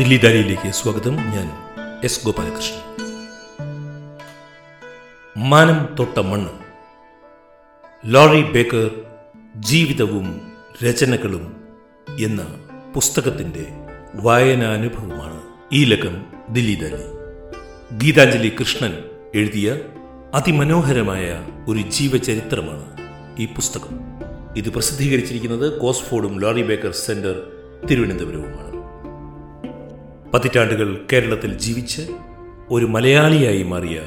ദില്ലി ദാരിയിലേക്ക് സ്വാഗതം. ഞാൻ എസ് ഗോപാലകൃഷ്ണൻ. മാനം തൊട്ട മണ്ണ് ലോറി ബേക്കർ ജീവിതവും രചനകളും എന്ന പുസ്തകത്തിന്റെ വായനാനുഭവമാണ് ഈ ലക്കം ദില്ലി ദാരി. ഗീതാഞ്ജലി കൃഷ്ണൻ എഴുതിയ അതിമനോഹരമായ ഒരു ജീവചരിത്രമാണ് ഈ പുസ്തകം. ഇത് പ്രസിദ്ധീകരിച്ചിരിക്കുന്നത് കോസ്ഫോർഡും ലോറി ബേക്കർ സെന്റർ തിരുവനന്തപുരവുമാണ്. പതിറ്റാണ്ടുകൾ കേരളത്തിൽ ജീവിച്ച് ഒരു മലയാളിയായി മാറിയ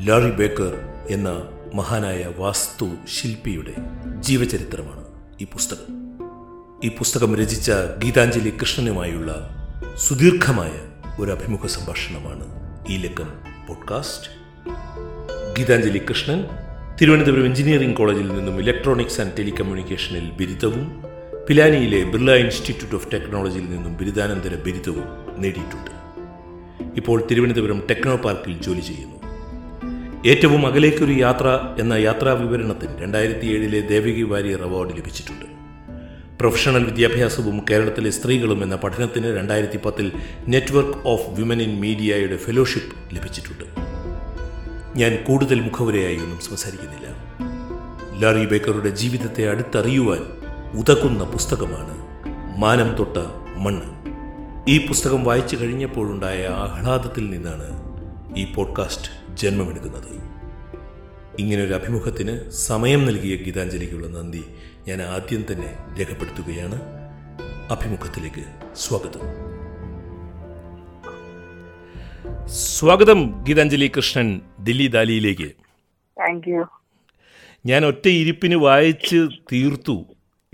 ലോറി ബേക്കർ എന്ന മഹാനായ വാസ്തു ശില്പിയുടെ ജീവചരിത്രമാണ് ഈ പുസ്തകം. ഈ പുസ്തകം രചിച്ച ഗീതാഞ്ജലി കൃഷ്ണനുമായുള്ള സുദീർഘമായ ഒരു അഭിമുഖ സംഭാഷണമാണ് ഈ ലക്കം പോഡ്കാസ്റ്റ്. ഗീതാഞ്ജലി കൃഷ്ണൻ തിരുവനന്തപുരം എഞ്ചിനീയറിംഗ് കോളേജിൽ നിന്നും ഇലക്ട്രോണിക്സ് ആൻഡ് ടെലികമ്മ്യൂണിക്കേഷനിൽ ബിരുദവും പിലാനിയിലെ ബിർള ഇൻസ്റ്റിറ്റ്യൂട്ട് ഓഫ് ടെക്നോളജിയിൽ നിന്നും ബിരുദാനന്തര ബിരുദവും നേടിയിട്ടുണ്ട്. ഇപ്പോൾ തിരുവനന്തപുരം ടെക്നോ പാർക്കിൽ ജോലി ചെയ്യുന്നു. ഏറ്റവും അകലേക്കൊരു യാത്ര എന്ന യാത്രാ വിവരണത്തിന് രണ്ടായിരത്തി ഏഴിലെ ദേവികി വാര്യർ അവാർഡ് ലഭിച്ചിട്ടുണ്ട്. പ്രൊഫഷണൽ വിദ്യാഭ്യാസവും കേരളത്തിലെ സ്ത്രീകളും എന്ന പഠനത്തിന് രണ്ടായിരത്തി പത്തിൽ നെറ്റ്വർക്ക് ഓഫ് വിമൻ ഇൻ മീഡിയയുടെ ഫെലോഷിപ്പ് ലഭിച്ചിട്ടുണ്ട്. ഞാൻ കൂടുതൽ മുഖവരയായി ഒന്നും സംസാരിക്കുന്നില്ല. ലാറി ബേക്കറുടെ ജീവിതത്തെ അടുത്തറിയുവാൻ ഉതകുന്ന പുസ്തകമാണ് മാനം തൊട്ട മണ്ണ്. ഈ പുസ്തകം വായിച്ചു കഴിഞ്ഞപ്പോഴുണ്ടായ ആഹ്ലാദത്തിൽ നിന്നാണ് ഈ പോഡ്കാസ്റ്റ് ജന്മമെടുക്കുന്നത്. ഇങ്ങനൊരു അഭിമുഖത്തിന് സമയം നൽകിയ ഗീതാഞ്ജലിക്കുള്ള നന്ദി ഞാൻ ആദ്യം തന്നെ രേഖപ്പെടുത്തുകയാണ്. അഭിമുഖത്തിലേക്ക് സ്വാഗതം. സ്വാഗതം ഗീതാഞ്ജലി കൃഷ്ണൻ ദില്ലി ദാലിയിലേക്ക്. ഞാൻ ഒറ്റ ഇരിപ്പിന് വായിച്ച് തീർത്തു.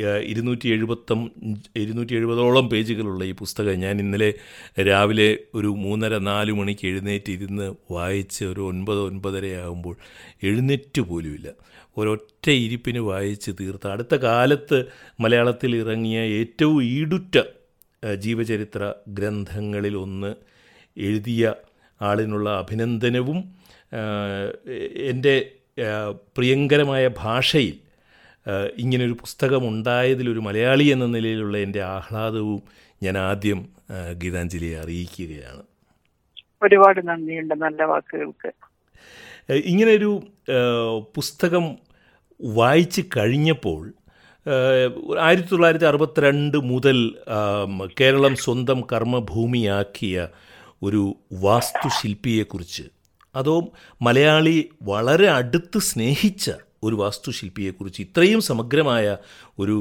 ഇരുന്നൂറ്റി എഴുപത്തം ഇരുന്നൂറ്റി എഴുപതോളം പേജുകളുള്ള ഈ പുസ്തകം ഞാൻ ഇന്നലെ രാവിലെ ഒരു മൂന്നര നാല് മണിക്ക് എഴുന്നേറ്റ് ഇരുന്ന് വായിച്ച് ഒരു ഒൻപത് ഒൻപതര ആകുമ്പോൾ എഴുന്നേറ്റ് പോലുമില്ല. ഒരൊറ്റ ഇരിപ്പിന് വായിച്ച് തീർത്ത. അടുത്ത കാലത്ത് മലയാളത്തിൽ ഇറങ്ങിയ ഏറ്റവും ഈടുറ്റ ജീവചരിത്ര ഗ്രന്ഥങ്ങളിൽ ഒന്ന് എഴുതിയ ആളിനുള്ള അഭിനന്ദനവും എന്റെ പ്രിയങ്കരമായ ഭാഷയിൽ ഇങ്ങനൊരു പുസ്തകം ഉണ്ടായതിലൊരു മലയാളി എന്ന നിലയിലുള്ള എന്റെ ആഹ്ലാദവും ഞാൻ ആദ്യം ഗീതാഞ്ജലിയെ അറിയിക്കുകയാണ്. ഒരുപാട് നന്ദിയുണ്ട് നല്ല വാക്കുകൾക്ക്. ഇങ്ങനൊരു പുസ്തകം വായിച്ച് കഴിഞ്ഞപ്പോൾ ആയിരത്തി തൊള്ളായിരത്തി അറുപത്തിരണ്ട് മുതൽ കേരളം സ്വന്തം കർമ്മഭൂമിയാക്കിയ ഒരു വാസ്തുശില്പിയെക്കുറിച്ച് അതോ മലയാളി വളരെ അടുത്ത് സ്നേഹിച്ച ഒരു വാസ്തുശില്പിയെക്കുറിച്ച് ഇത്രയും സമഗ്രമായ ഒരു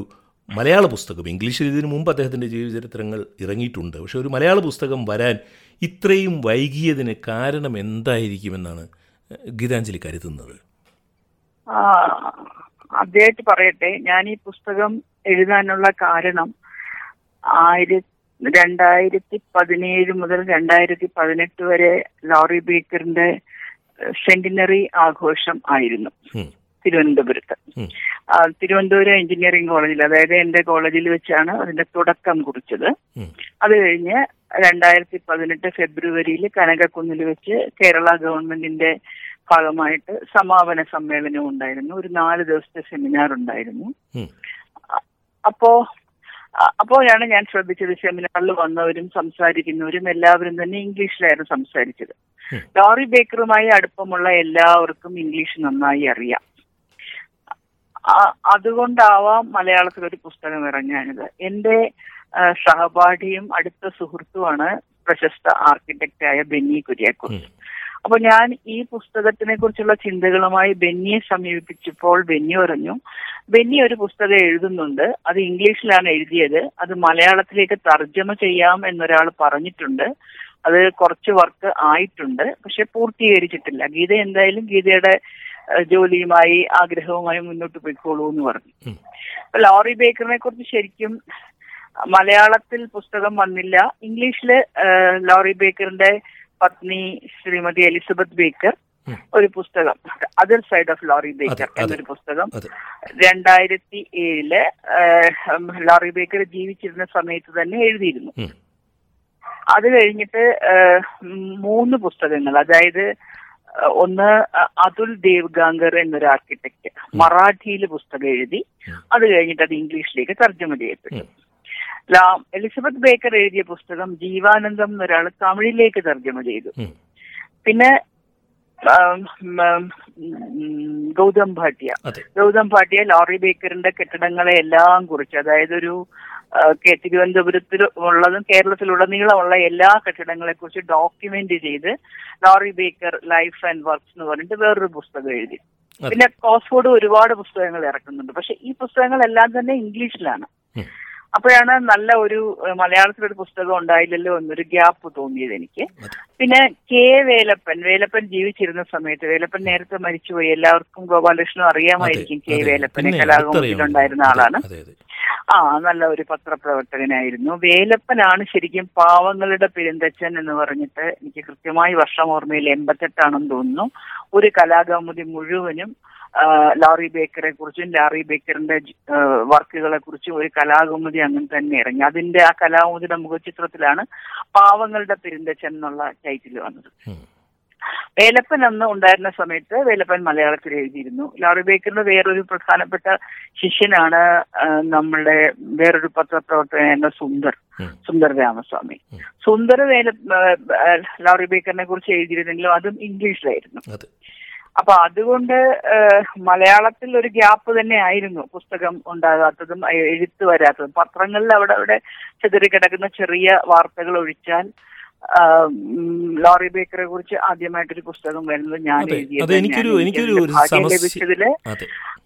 മലയാള പുസ്തകം ഇംഗ്ലീഷിൽ ഇതിനു മുമ്പ് അദ്ദേഹത്തിന്റെ ജീവചരിത്രങ്ങൾ ഇറങ്ങിയിട്ടുണ്ട് പക്ഷേ ഒരു മലയാള പുസ്തകം വരാൻ ഇത്രയും വൈകിയതിന് കാരണം എന്തായിരിക്കുമെന്നാണ് ഗീതാഞ്ജലി കരുതുന്നത് അദ്ദേഹത്തെ പറയട്ടെ ഞാൻ ഈ പുസ്തകം എഴുതാനുള്ള കാരണം ആയിരത്തി രണ്ടായിരത്തി പതിനേഴ് മുതൽ രണ്ടായിരത്തി പതിനെട്ട് വരെ ലോറി ബേക്കറിന്റെ സെന്റിനറി ആഘോഷം ആയിരുന്നു. തിരുവനന്തപുരത്ത്. തിരുവനന്തപുരം എഞ്ചിനീയറിംഗ് കോളേജിൽ അതായത് എന്റെ കോളേജിൽ വെച്ചാണ് അതിന്റെ തുടക്കം കുറിച്ചത്. അത് കഴിഞ്ഞ് രണ്ടായിരത്തി പതിനെട്ട് ഫെബ്രുവരിയിൽ കനകക്കുന്നിൽ വെച്ച് കേരള ഗവൺമെന്റിന്റെ ഭാഗമായിട്ട് സമാപന സമ്മേളനം ഉണ്ടായിരുന്നു. ഒരു നാല് ദിവസത്തെ സെമിനാർ ഉണ്ടായിരുന്നു. അപ്പോ അപ്പോഴാണ് ഞാൻ ശ്രദ്ധിച്ചത് സെമിനാറിൽ വന്നവരും സംസാരിക്കുന്നവരും എല്ലാവരും തന്നെ ഇംഗ്ലീഷിലായിരുന്നു സംസാരിച്ചത്. ലോറി ബേക്കറുമായി അടുപ്പമുള്ള എല്ലാവർക്കും ഇംഗ്ലീഷ് നന്നായി അറിയാം. അതുകൊണ്ടാവാം മലയാളത്തിൽ ഒരു പുസ്തകം ഇറങ്ങാനത് എന്റെ ആ, സഹപാഠിയും അടുത്ത സുഹൃത്തുമാണ് പ്രശസ്ത ആർക്കിടെക്റ്റായ ബെന്നി കുര്യാക്കോസ്. അപ്പൊ ഞാൻ ഈ പുസ്തകത്തിനെ കുറിച്ചുള്ള ചിന്തകളുമായി ബെന്നിയെ സമീപിച്ചപ്പോൾ ബെന്നി പറഞ്ഞു ബെന്നി ഒരു പുസ്തകം എഴുതുന്നുണ്ട്. അത് ഇംഗ്ലീഷിലാണ് എഴുതിയത്. അത് മലയാളത്തിലേക്ക് തർജമ ചെയ്യാം എന്നൊരാൾ പറഞ്ഞിട്ടുണ്ട്. അത് കുറച്ച് വർക്ക് ആയിട്ടുണ്ട് പക്ഷെ പൂർത്തീകരിച്ചിട്ടില്ല. ഗീത എന്തായാലും ഗീതയുടെ ജോലിയുമായി ആഗ്രഹവുമായി മുന്നോട്ട് പോയിക്കോളൂ എന്ന് പറഞ്ഞു. അപ്പൊ ലോറി ബേക്കറിനെ കുറിച്ച് ശരിക്കും മലയാളത്തിൽ പുസ്തകം വന്നില്ല. ഇംഗ്ലീഷിൽ ലോറി ബേക്കറിന്റെ പത്നി ശ്രീമതി എലിസബത്ത് ബേക്കർ ഒരു പുസ്തകം. Other side of Laurie Baker എന്നൊരു പുസ്തകം. രണ്ടായിരത്തി ഏഴിൽ ലോറി ബേക്കർ ജീവിച്ചിരുന്ന സമയത്ത് തന്നെ എഴുതിയിരുന്നു. അത് കഴിഞ്ഞിട്ട് മൂന്ന് പുസ്തകങ്ങൾ. അതായത് ഒന്ന് അതുൽ ദേവ്ഗാങ്കർ എന്നൊരു ആർക്കിടെക്ട് മറാഠിയിൽ പുസ്തകം എഴുതി അത് കഴിഞ്ഞിട്ട് അത് ഇംഗ്ലീഷിലേക്ക് തർജമ ചെയ്യപ്പെട്ടു. എലിസബത്ത് ബേക്കർ എഴുതിയ പുസ്തകം ജീവാനന്ദം എന്നൊരാൾ തമിഴിലേക്ക് തർജമ ചെയ്തു. പിന്നെ ഗൗതം ഭാട്ടിയ. ഗൗതം ഭാട്ടിയ ലോറി ബേക്കറിന്റെ കെട്ടിടങ്ങളെ എല്ലാം കുറിച്ച് അതായത് ഒരു കെ- തിരുവനന്തപുരത്തിൽ ഉള്ളതും കേരളത്തിലുടനീളമുള്ള എല്ലാ കെട്ടിടങ്ങളെ കുറിച്ച് ഡോക്യുമെന്റ് ചെയ്ത് Laurie Baker life and works എന്ന് പറഞ്ഞിട്ട് വേറൊരു പുസ്തകം എഴുതി. പിന്നെ കോസ്ഫോർഡ് ഒരുപാട് പുസ്തകങ്ങൾ ഇറക്കുന്നുണ്ട്. പക്ഷെ ഈ പുസ്തകങ്ങളെല്ലാം തന്നെ ഇംഗ്ലീഷിലാണ്. അപ്പോഴാണ് നല്ല ഒരു മലയാളത്തിലൊരു പുസ്തകം ഉണ്ടായില്ലല്ലോ എന്നൊരു ഗ്യാപ്പ് തോന്നിയത് എനിക്ക്. പിന്നെ കെ വേലപ്പൻ വേലപ്പൻ ജീവിച്ചിരുന്ന സമയത്ത് വേലപ്പൻ നേരത്തെ മരിച്ചുപോയി. എല്ലാവർക്കും ഗോപാലകൃഷ്ണനും അറിയാമായിരിക്കും കെ. വേലപ്പനെ പിന്നെ കലാകൗമുദിയിലുണ്ടായിരുന്ന ആളാണ്. ആ നല്ല ഒരു പത്രപ്രവർത്തകനായിരുന്നു. വേലപ്പനാണ് ശരിക്കും പാവങ്ങളുടെ പെരുന്തച്ഛൻ എന്ന് പറഞ്ഞിട്ട് എനിക്ക് കൃത്യമായി വർഷം ഓർമ്മയിൽ എൺപത്തെട്ടാണെന്ന് തോന്നുന്നു. ഒരു കലാകൗമുദി മുഴുവനും ലാറി ബേക്കറെ കുറിച്ചും ലാറി ബേക്കറിന്റെ വർക്കുകളെ കുറിച്ചും ഒരു കലാകൗമുദി അങ്ങനെ തന്നെ ഇറങ്ങി. അതിന്റെ ആ കലാകൗമുദിയുടെ മുഖചിത്രത്തിലാണ് പാവങ്ങളുടെ പെരുന്തച്ഛൻ എന്നുള്ള ടൈറ്റിൽ വന്നത്. വേലപ്പൻ അന്ന് ഉണ്ടായിരുന്ന സമയത്ത് വേലപ്പൻ മലയാളത്തിൽ എഴുതിയിരുന്നു. ലോറി ബേക്കറിന്റെ വേറൊരു പ്രധാനപ്പെട്ട ശിഷ്യനാണ് നമ്മുടെ നമ്മളുടെ വേറൊരു പത്രപ്രവർത്തകനായിരുന്ന സുന്ദർ സുന്ദർ രാമസ്വാമി. ഉം. സുന്ദർ വേല ലോറി ബേക്കറിനെ കുറിച്ച് എഴുതിയിരുന്നെങ്കിലും അതും ഇംഗ്ലീഷിലായിരുന്നു. അപ്പൊ അതുകൊണ്ട് മലയാളത്തിൽ ഒരു ഗ്യാപ്പ് തന്നെ ആയിരുന്നു പുസ്തകം ഉണ്ടാകാത്തതും എഴുത്ത് വരാത്തതും. പത്രങ്ങളിൽ അവിടെ അവിടെ ചെതറിക്കിടക്കുന്ന ചെറിയ വാർത്തകൾ ഒഴിച്ചാൽ ലോറി ബേക്കറെ കുറിച്ച് ആദ്യമായിട്ടൊരു പുസ്തകം വരുന്നത് ഞാൻ എനിക്കൊരു ലഭിച്ചതിൽ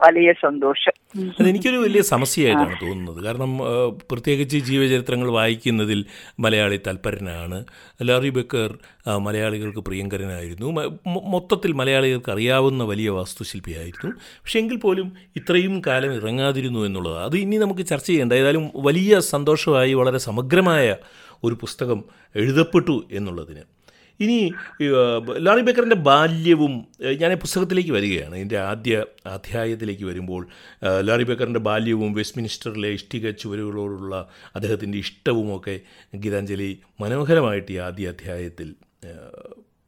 വലിയ സന്തോഷം. അത് എനിക്കൊരു വലിയ സമസ്യയായിട്ടാണ് തോന്നുന്നത്. കാരണം പ്രത്യേകിച്ച് ജീവചരിത്രങ്ങൾ വായിക്കുന്നതിൽ മലയാളി തൽപരനാണ്. ലാറി ബക്കർ മലയാളികൾക്ക് പ്രിയങ്കരനായിരുന്നു. മൊത്തത്തിൽ മലയാളികൾക്ക് അറിയാവുന്ന വലിയ വാസ്തുശില്പിയായിരുന്നു. പക്ഷെ എങ്കിൽ പോലും ഇത്രയും കാലം ഇറങ്ങാതിരുന്നു എന്നുള്ളത്. അത് ഇനി നമുക്ക് ചർച്ച ചെയ്യേണ്ട. ഏതായാലും വലിയ സന്തോഷമായി വളരെ സമഗ്രമായ ഒരു പുസ്തകം എഴുതപ്പെട്ടു എന്നുള്ളതിന്. ഇനി ലാറി ബേക്കറിന്റെ ബാല്യവും ഞാൻ ഈ പുസ്തകത്തിലേക്ക് വരികയാണ്. എന്റെ ആദ്യ അധ്യായത്തിലേക്ക് വരുമ്പോൾ ലാറി ബേക്കറിന്റെ ബാല്യവും വെസ്റ്റ്മിനിസ്റ്ററിലെ ഇഷ്ടിക ചുവരുകളോടുള്ള അദ്ദേഹത്തിന്റെ ഇഷ്ടവുമൊക്കെ ഗീതാഞ്ജലി മനോഹരമായിട്ട് ഈ ആദ്യ അധ്യായത്തിൽ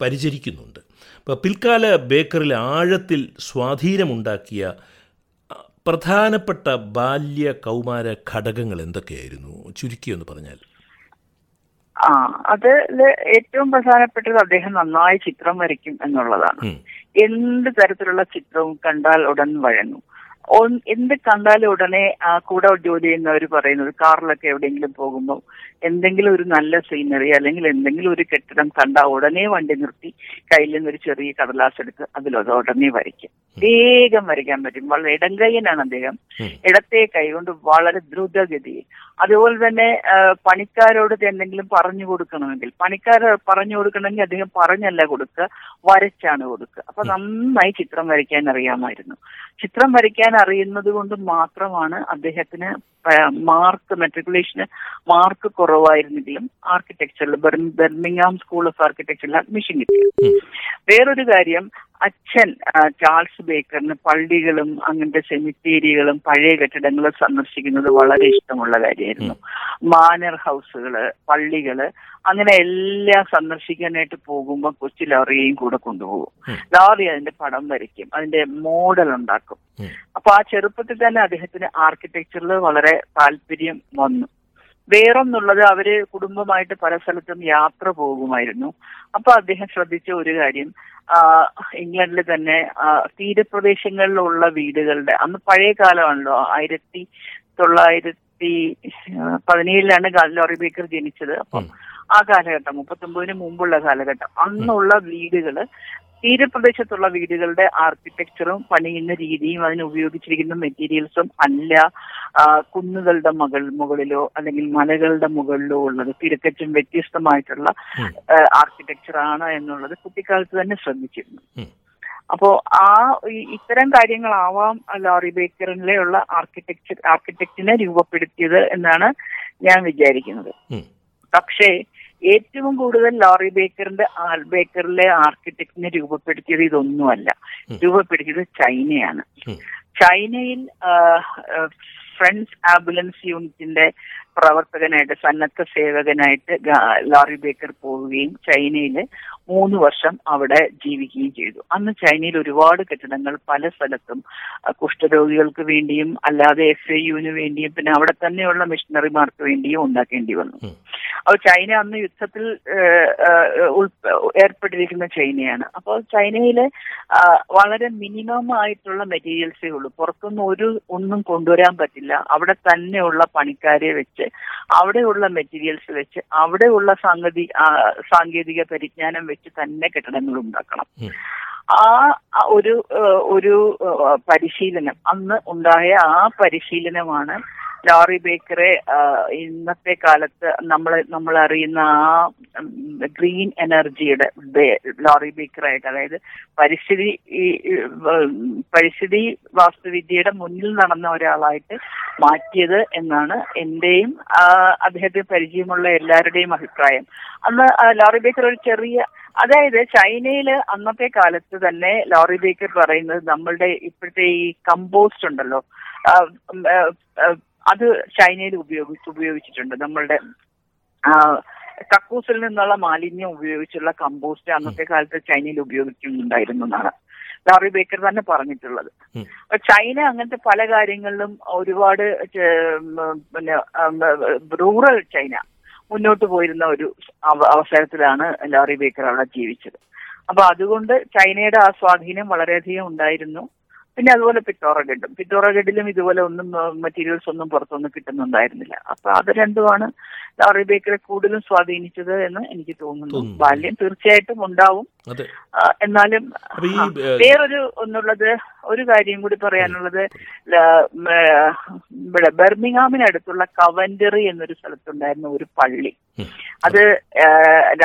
പരിചരിക്കുന്നുണ്ട്. അപ്പോൾ പിൽക്കാല ബേക്കറിൽ ആഴത്തിൽ സ്വാധീനമുണ്ടാക്കിയ പ്രധാനപ്പെട്ട ബാല്യ കൗമാര ഘടകങ്ങൾ എന്തൊക്കെയായിരുന്നു? ചുരുക്കിയെന്ന് പറഞ്ഞാൽ. ആ അത് ഏറ്റവും പ്രധാനപ്പെട്ടത് അദ്ദേഹം നന്നായി ചിത്രം വരയ്ക്കും എന്നുള്ളതാണ്. എന്ത് തരത്തിലുള്ള ചിത്രവും കണ്ടാൽ ഉടൻ വഴങ്ങും? എന്ത് കണ്ടാലും ഉടനെ ആ കൂടെ ജോലി ചെയ്യുന്നവർ പറയുന്നത് കാറിലൊക്കെ എവിടെയെങ്കിലും പോകുമ്പോൾ എന്തെങ്കിലും ഒരു നല്ല സീനറി അല്ലെങ്കിൽ എന്തെങ്കിലും ഒരു കെട്ടിടം കണ്ടാൽ ഉടനെ വണ്ടി നിർത്തി കയ്യിൽ നിന്നൊരു ചെറിയ കടലാസ് എടുത്ത് അതിലത് ഉടനെ വരയ്ക്കും. വേഗം വരയ്ക്കാൻ പറ്റും. വളരെ ഇടങ്കയ്യനാണ് അദ്ദേഹം. ഇടത്തെ കൈകൊണ്ട് വളരെ ദ്രുതഗതിയിൽ. അതുപോലെ തന്നെ പണിക്കാരോട് എന്തെങ്കിലും പറഞ്ഞു കൊടുക്കണമെങ്കിൽ പണിക്കാർ പറഞ്ഞു കൊടുക്കണമെങ്കിൽ അദ്ദേഹം പറഞ്ഞല്ല കൊടുക്കുക വരച്ചാണ് കൊടുക്കുക. അപ്പൊ നന്നായി ചിത്രം വരയ്ക്കാൻ അറിയാമായിരുന്നു. ചിത്രം വരയ്ക്കാൻ അറിയുന്നത് കൊണ്ട് മാത്രമാണ് അദ്ദേഹത്തിന് മാർക്ക് മെട്രിക്കുലേഷന് മാർക്ക് കുറവായിരുന്നെങ്കിലും ആർക്കിടെക്ചറിൽ ബെർമിംഗാം സ്കൂൾ ഓഫ് ആർക്കിടെക്ചറിൽ അഡ്മിഷൻ കിട്ടിയത് വേറൊരു കാര്യം അച്ഛൻ ചാൾസ് ബേക്കറിന് പള്ളികളും അങ്ങനത്തെ സെമിത്തേരികളും പഴയ കെട്ടിടങ്ങളും സന്ദർശിക്കുന്നത് വളരെ ഇഷ്ടമുള്ള കാര്യമായിരുന്നു. മാനർ ഹൗസുകൾ പള്ളികൾ അങ്ങനെ എല്ലാം സന്ദർശിക്കാനായിട്ട് പോകുമ്പോൾ കൊച്ചു ലോറിയെയും കൂടെ കൊണ്ടുപോകും. ലോറി അതിന്റെ പടം വരയ്ക്കും. അതിന്റെ മോഡൽ ഉണ്ടാക്കും. അപ്പൊ ആ ചെറുപ്പത്തിൽ തന്നെ അദ്ദേഹത്തിന് ആർക്കിടെക്ചറിൽ വളരെ താല്പര്യം വന്നു. വേറൊന്നുള്ളത് അവർ കുടുംബമായിട്ട് പല സ്ഥലത്തും യാത്ര പോകുമായിരുന്നു. അപ്പൊ അദ്ദേഹം ശ്രദ്ധിച്ച ഒരു കാര്യം ഇംഗ്ലണ്ടിൽ തന്നെ തീരപ്രദേശങ്ങളിലുള്ള വീടുകളുടെ അന്ന് പഴയ കാലമാണല്ലോ ആയിരത്തി തൊള്ളായിരത്തി പതിനേഴിലാണ് ലോറി ബേക്കർ ജനിച്ചത്. അപ്പം ആ കാലഘട്ടം മുപ്പത്തൊമ്പതിന് മുമ്പുള്ള കാലഘട്ടം. അന്നുള്ള വീടുകൾ തീരപ്രദേശത്തുള്ള വീടുകളുടെ ആർക്കിടെക്ചറും പണിയുന്ന രീതിയും അതിന് ഉപയോഗിച്ചിരിക്കുന്ന മെറ്റീരിയൽസും അല്ല കുന്നുകളുടെ മകൾ മുകളിലോ അല്ലെങ്കിൽ മലകളുടെ മുകളിലോ ഉള്ളത്. തിരക്കച്ചും വ്യത്യസ്തമായിട്ടുള്ള ആർക്കിടെക്ചറാണ് എന്നുള്ളത് കുട്ടിക്കാലത്ത് തന്നെ ശ്രദ്ധിച്ചിരുന്നു. അപ്പോ ആ ഇത്തരം കാര്യങ്ങളാവാം ലോറി ബേക്കറിലെ ഉള്ള ആർക്കിടെക്ചർ ആർക്കിടെക്ടിനെ രൂപപ്പെടുത്തിയത് എന്നാണ് ഞാൻ വിചാരിക്കുന്നത്. പക്ഷേ ഏറ്റവും കൂടുതൽ ലോറി ബേക്കറിന്റെ ആൾ ബേക്കറിലെ ആർക്കിടെക്റ്റിനെ രൂപപ്പെടുത്തിയത് ഇതൊന്നുമല്ല. രൂപപ്പെടുത്തിയത് ചൈനയാണ്. ചൈനയിൽ ഫ്രണ്ട്സ് ആംബുലൻസ് യൂണിറ്റിന്റെ പ്രവർത്തകനായിട്ട് സന്നദ്ധ സേവകനായിട്ട് ലോറി ബേക്കർ പോവുകയും ചൈനയിൽ മൂന്ന് വർഷം അവിടെ ജീവിക്കുകയും ചെയ്തു. അന്ന് ചൈനയിൽ ഒരുപാട് കെട്ടിടങ്ങൾ പല സ്ഥലത്തും കുഷ്ഠരോഗികൾക്ക് വേണ്ടിയും അല്ലാതെ എഫ് എ യുവിന് വേണ്ടിയും പിന്നെ അവിടെ തന്നെയുള്ള മിഷണറിമാർക്ക് വേണ്ടിയും ഉണ്ടാക്കേണ്ടി വന്നു. അപ്പൊ അപ്പോൾ ചൈന അന്ന് യുദ്ധത്തിൽ ഏർപ്പെട്ടിരിക്കുന്ന ചൈനയാണ്. അപ്പോൾ ചൈനയിലെ വളരെ മിനിമം ആയിട്ടുള്ള മെറ്റീരിയൽസേ ഉള്ളൂ. പുറത്തുനിന്ന് ഒരു ഒന്നും കൊണ്ടുവരാൻ പറ്റില്ല. അവിടെ തന്നെയുള്ള പണിക്കാരെ വെച്ച് അവിടെയുള്ള മെറ്റീരിയൽസ് വെച്ച് അവിടെയുള്ള സംഗതി സാങ്കേതിക പരിജ്ഞാനം വെച്ച് തന്നെ കെട്ടിടങ്ങൾ ഉണ്ടാക്കണം. ആ ഒരു ഒരു പരിശീലനം അന്ന് ഉണ്ടായ ആ പരിശീലനമാണ് ലോറി ബേക്കറെ ഇന്നത്തെ കാലത്ത് നമ്മൾ നമ്മൾ അറിയുന്ന ആ ഗ്രീൻ എനർജിയുടെ ലോറി ബേക്കറായിട്ട് അതായത് പരിസ്ഥിതി പരിസ്ഥിതി വാസ്തുവിദ്യയുടെ മുന്നിൽ നടന്ന ഒരാളായിട്ട് മാറ്റിയത് എന്നാണ് എന്റെയും അദ്ദേഹത്തെ പരിചയമുള്ള എല്ലാവരുടെയും അഭിപ്രായം. അന്ന് ലോറി ബേക്കർ ഒരു ചെറിയ അതായത് ചൈനയിൽ അന്നത്തെ കാലത്ത് തന്നെ ലോറി ബേക്കർ പറയുന്നത് നമ്മളുടെ ഇപ്പോഴത്തെ ഈ കമ്പോസ്റ്റ് ഉണ്ടല്ലോ അത് ചൈനയിൽ ഉപയോഗിച്ച് ഉപയോഗിച്ചിട്ടുണ്ട്. നമ്മളുടെ കക്കൂസിൽ നിന്നുള്ള മാലിന്യം ഉപയോഗിച്ചുള്ള കമ്പോസ്റ്റ് അന്നത്തെ കാലത്ത് ചൈനയിൽ ഉപയോഗിക്കുന്നുണ്ടായിരുന്നു എന്നാണ് ലാറി ബേക്കർ തന്നെ പറഞ്ഞിട്ടുള്ളത്. അപ്പൊ ചൈന അങ്ങനത്തെ പല കാര്യങ്ങളിലും ഒരുപാട് പിന്നെ റൂറൽ ചൈന മുന്നോട്ട് പോയിരുന്ന ഒരു അവ- അവസരത്തിലാണ് ലാറി ബേക്കർ അവിടെ ജീവിച്ചത്. അപ്പൊ അതുകൊണ്ട് ചൈനയുടെ ആ സ്വാധീനം വളരെയധികം ഉണ്ടായിരുന്നു. പിന്നെ അതുപോലെ പിറ്റോറഗഡും പിറ്റോറഗഡിലും ഇതുപോലെ ഒന്നും മെറ്റീരിയൽസ് ഒന്നും പുറത്തൊന്നും കിട്ടുന്നുണ്ടായിരുന്നില്ല അപ്പൊ അത് രണ്ടുമാണ് ലോറി ബേക്കറെ കൂടുതലും സ്വാധീനിച്ചത് എന്ന് എനിക്ക് തോന്നുന്നു. ബാല്യം തീർച്ചയായിട്ടും ഉണ്ടാവും. എന്നാലും വേറൊരു ഒന്നുള്ളത് ഒരു കാര്യം കൂടി പറയാനുള്ളത് ഇവിടെ ബെർമിങ്ങാമിനടുത്തുള്ള കവൻഡറി എന്നൊരു സ്ഥലത്തുണ്ടായിരുന്ന ഒരു പള്ളി. അത്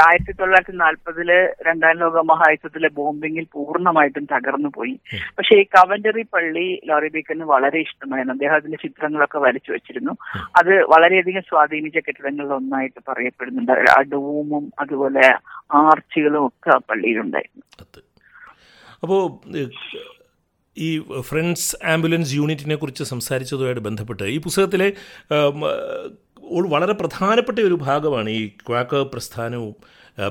ആയിരത്തി തൊള്ളായിരത്തി നാൽപ്പതിൽ രണ്ടാം ലോക മഹായുദ്ധത്തിലെ ബോംബിങ്ങിൽ പൂർണമായിട്ടും തകർന്നു പോയി. പക്ഷെ ഈ കവൻഡറി പള്ളി ലോറി ബേക്കറിന് വളരെ ഇഷ്ടമായിരുന്നു. അദ്ദേഹം അതിന്റെ ചിത്രങ്ങളൊക്കെ വരച്ചു വെച്ചിരുന്നു. അത് വളരെയധികം സ്വാധീനിച്ച കെട്ടിടങ്ങളിൽ ഒന്നായിട്ട് പറയപ്പെടുന്നുണ്ട്. ആ ഡൂമും അതുപോലെ ആർച്ചുകളും ഒക്കെ ആ പള്ളിയിലുണ്ടായിരുന്നു. അപ്പോ അപ്പോൾ ഈ ഫ്രണ്ട്സ് ആംബുലൻസ് യൂണിറ്റിനെ കുറിച്ച് സംസാരിച്ചതുമായിട്ട് ബന്ധപ്പെട്ട് ഈ പുസ്തകത്തിലെ വളരെ പ്രധാനപ്പെട്ട ഒരു ഭാഗമാണ് ഈ ക്വാക്ക പ്രസ്ഥാനവും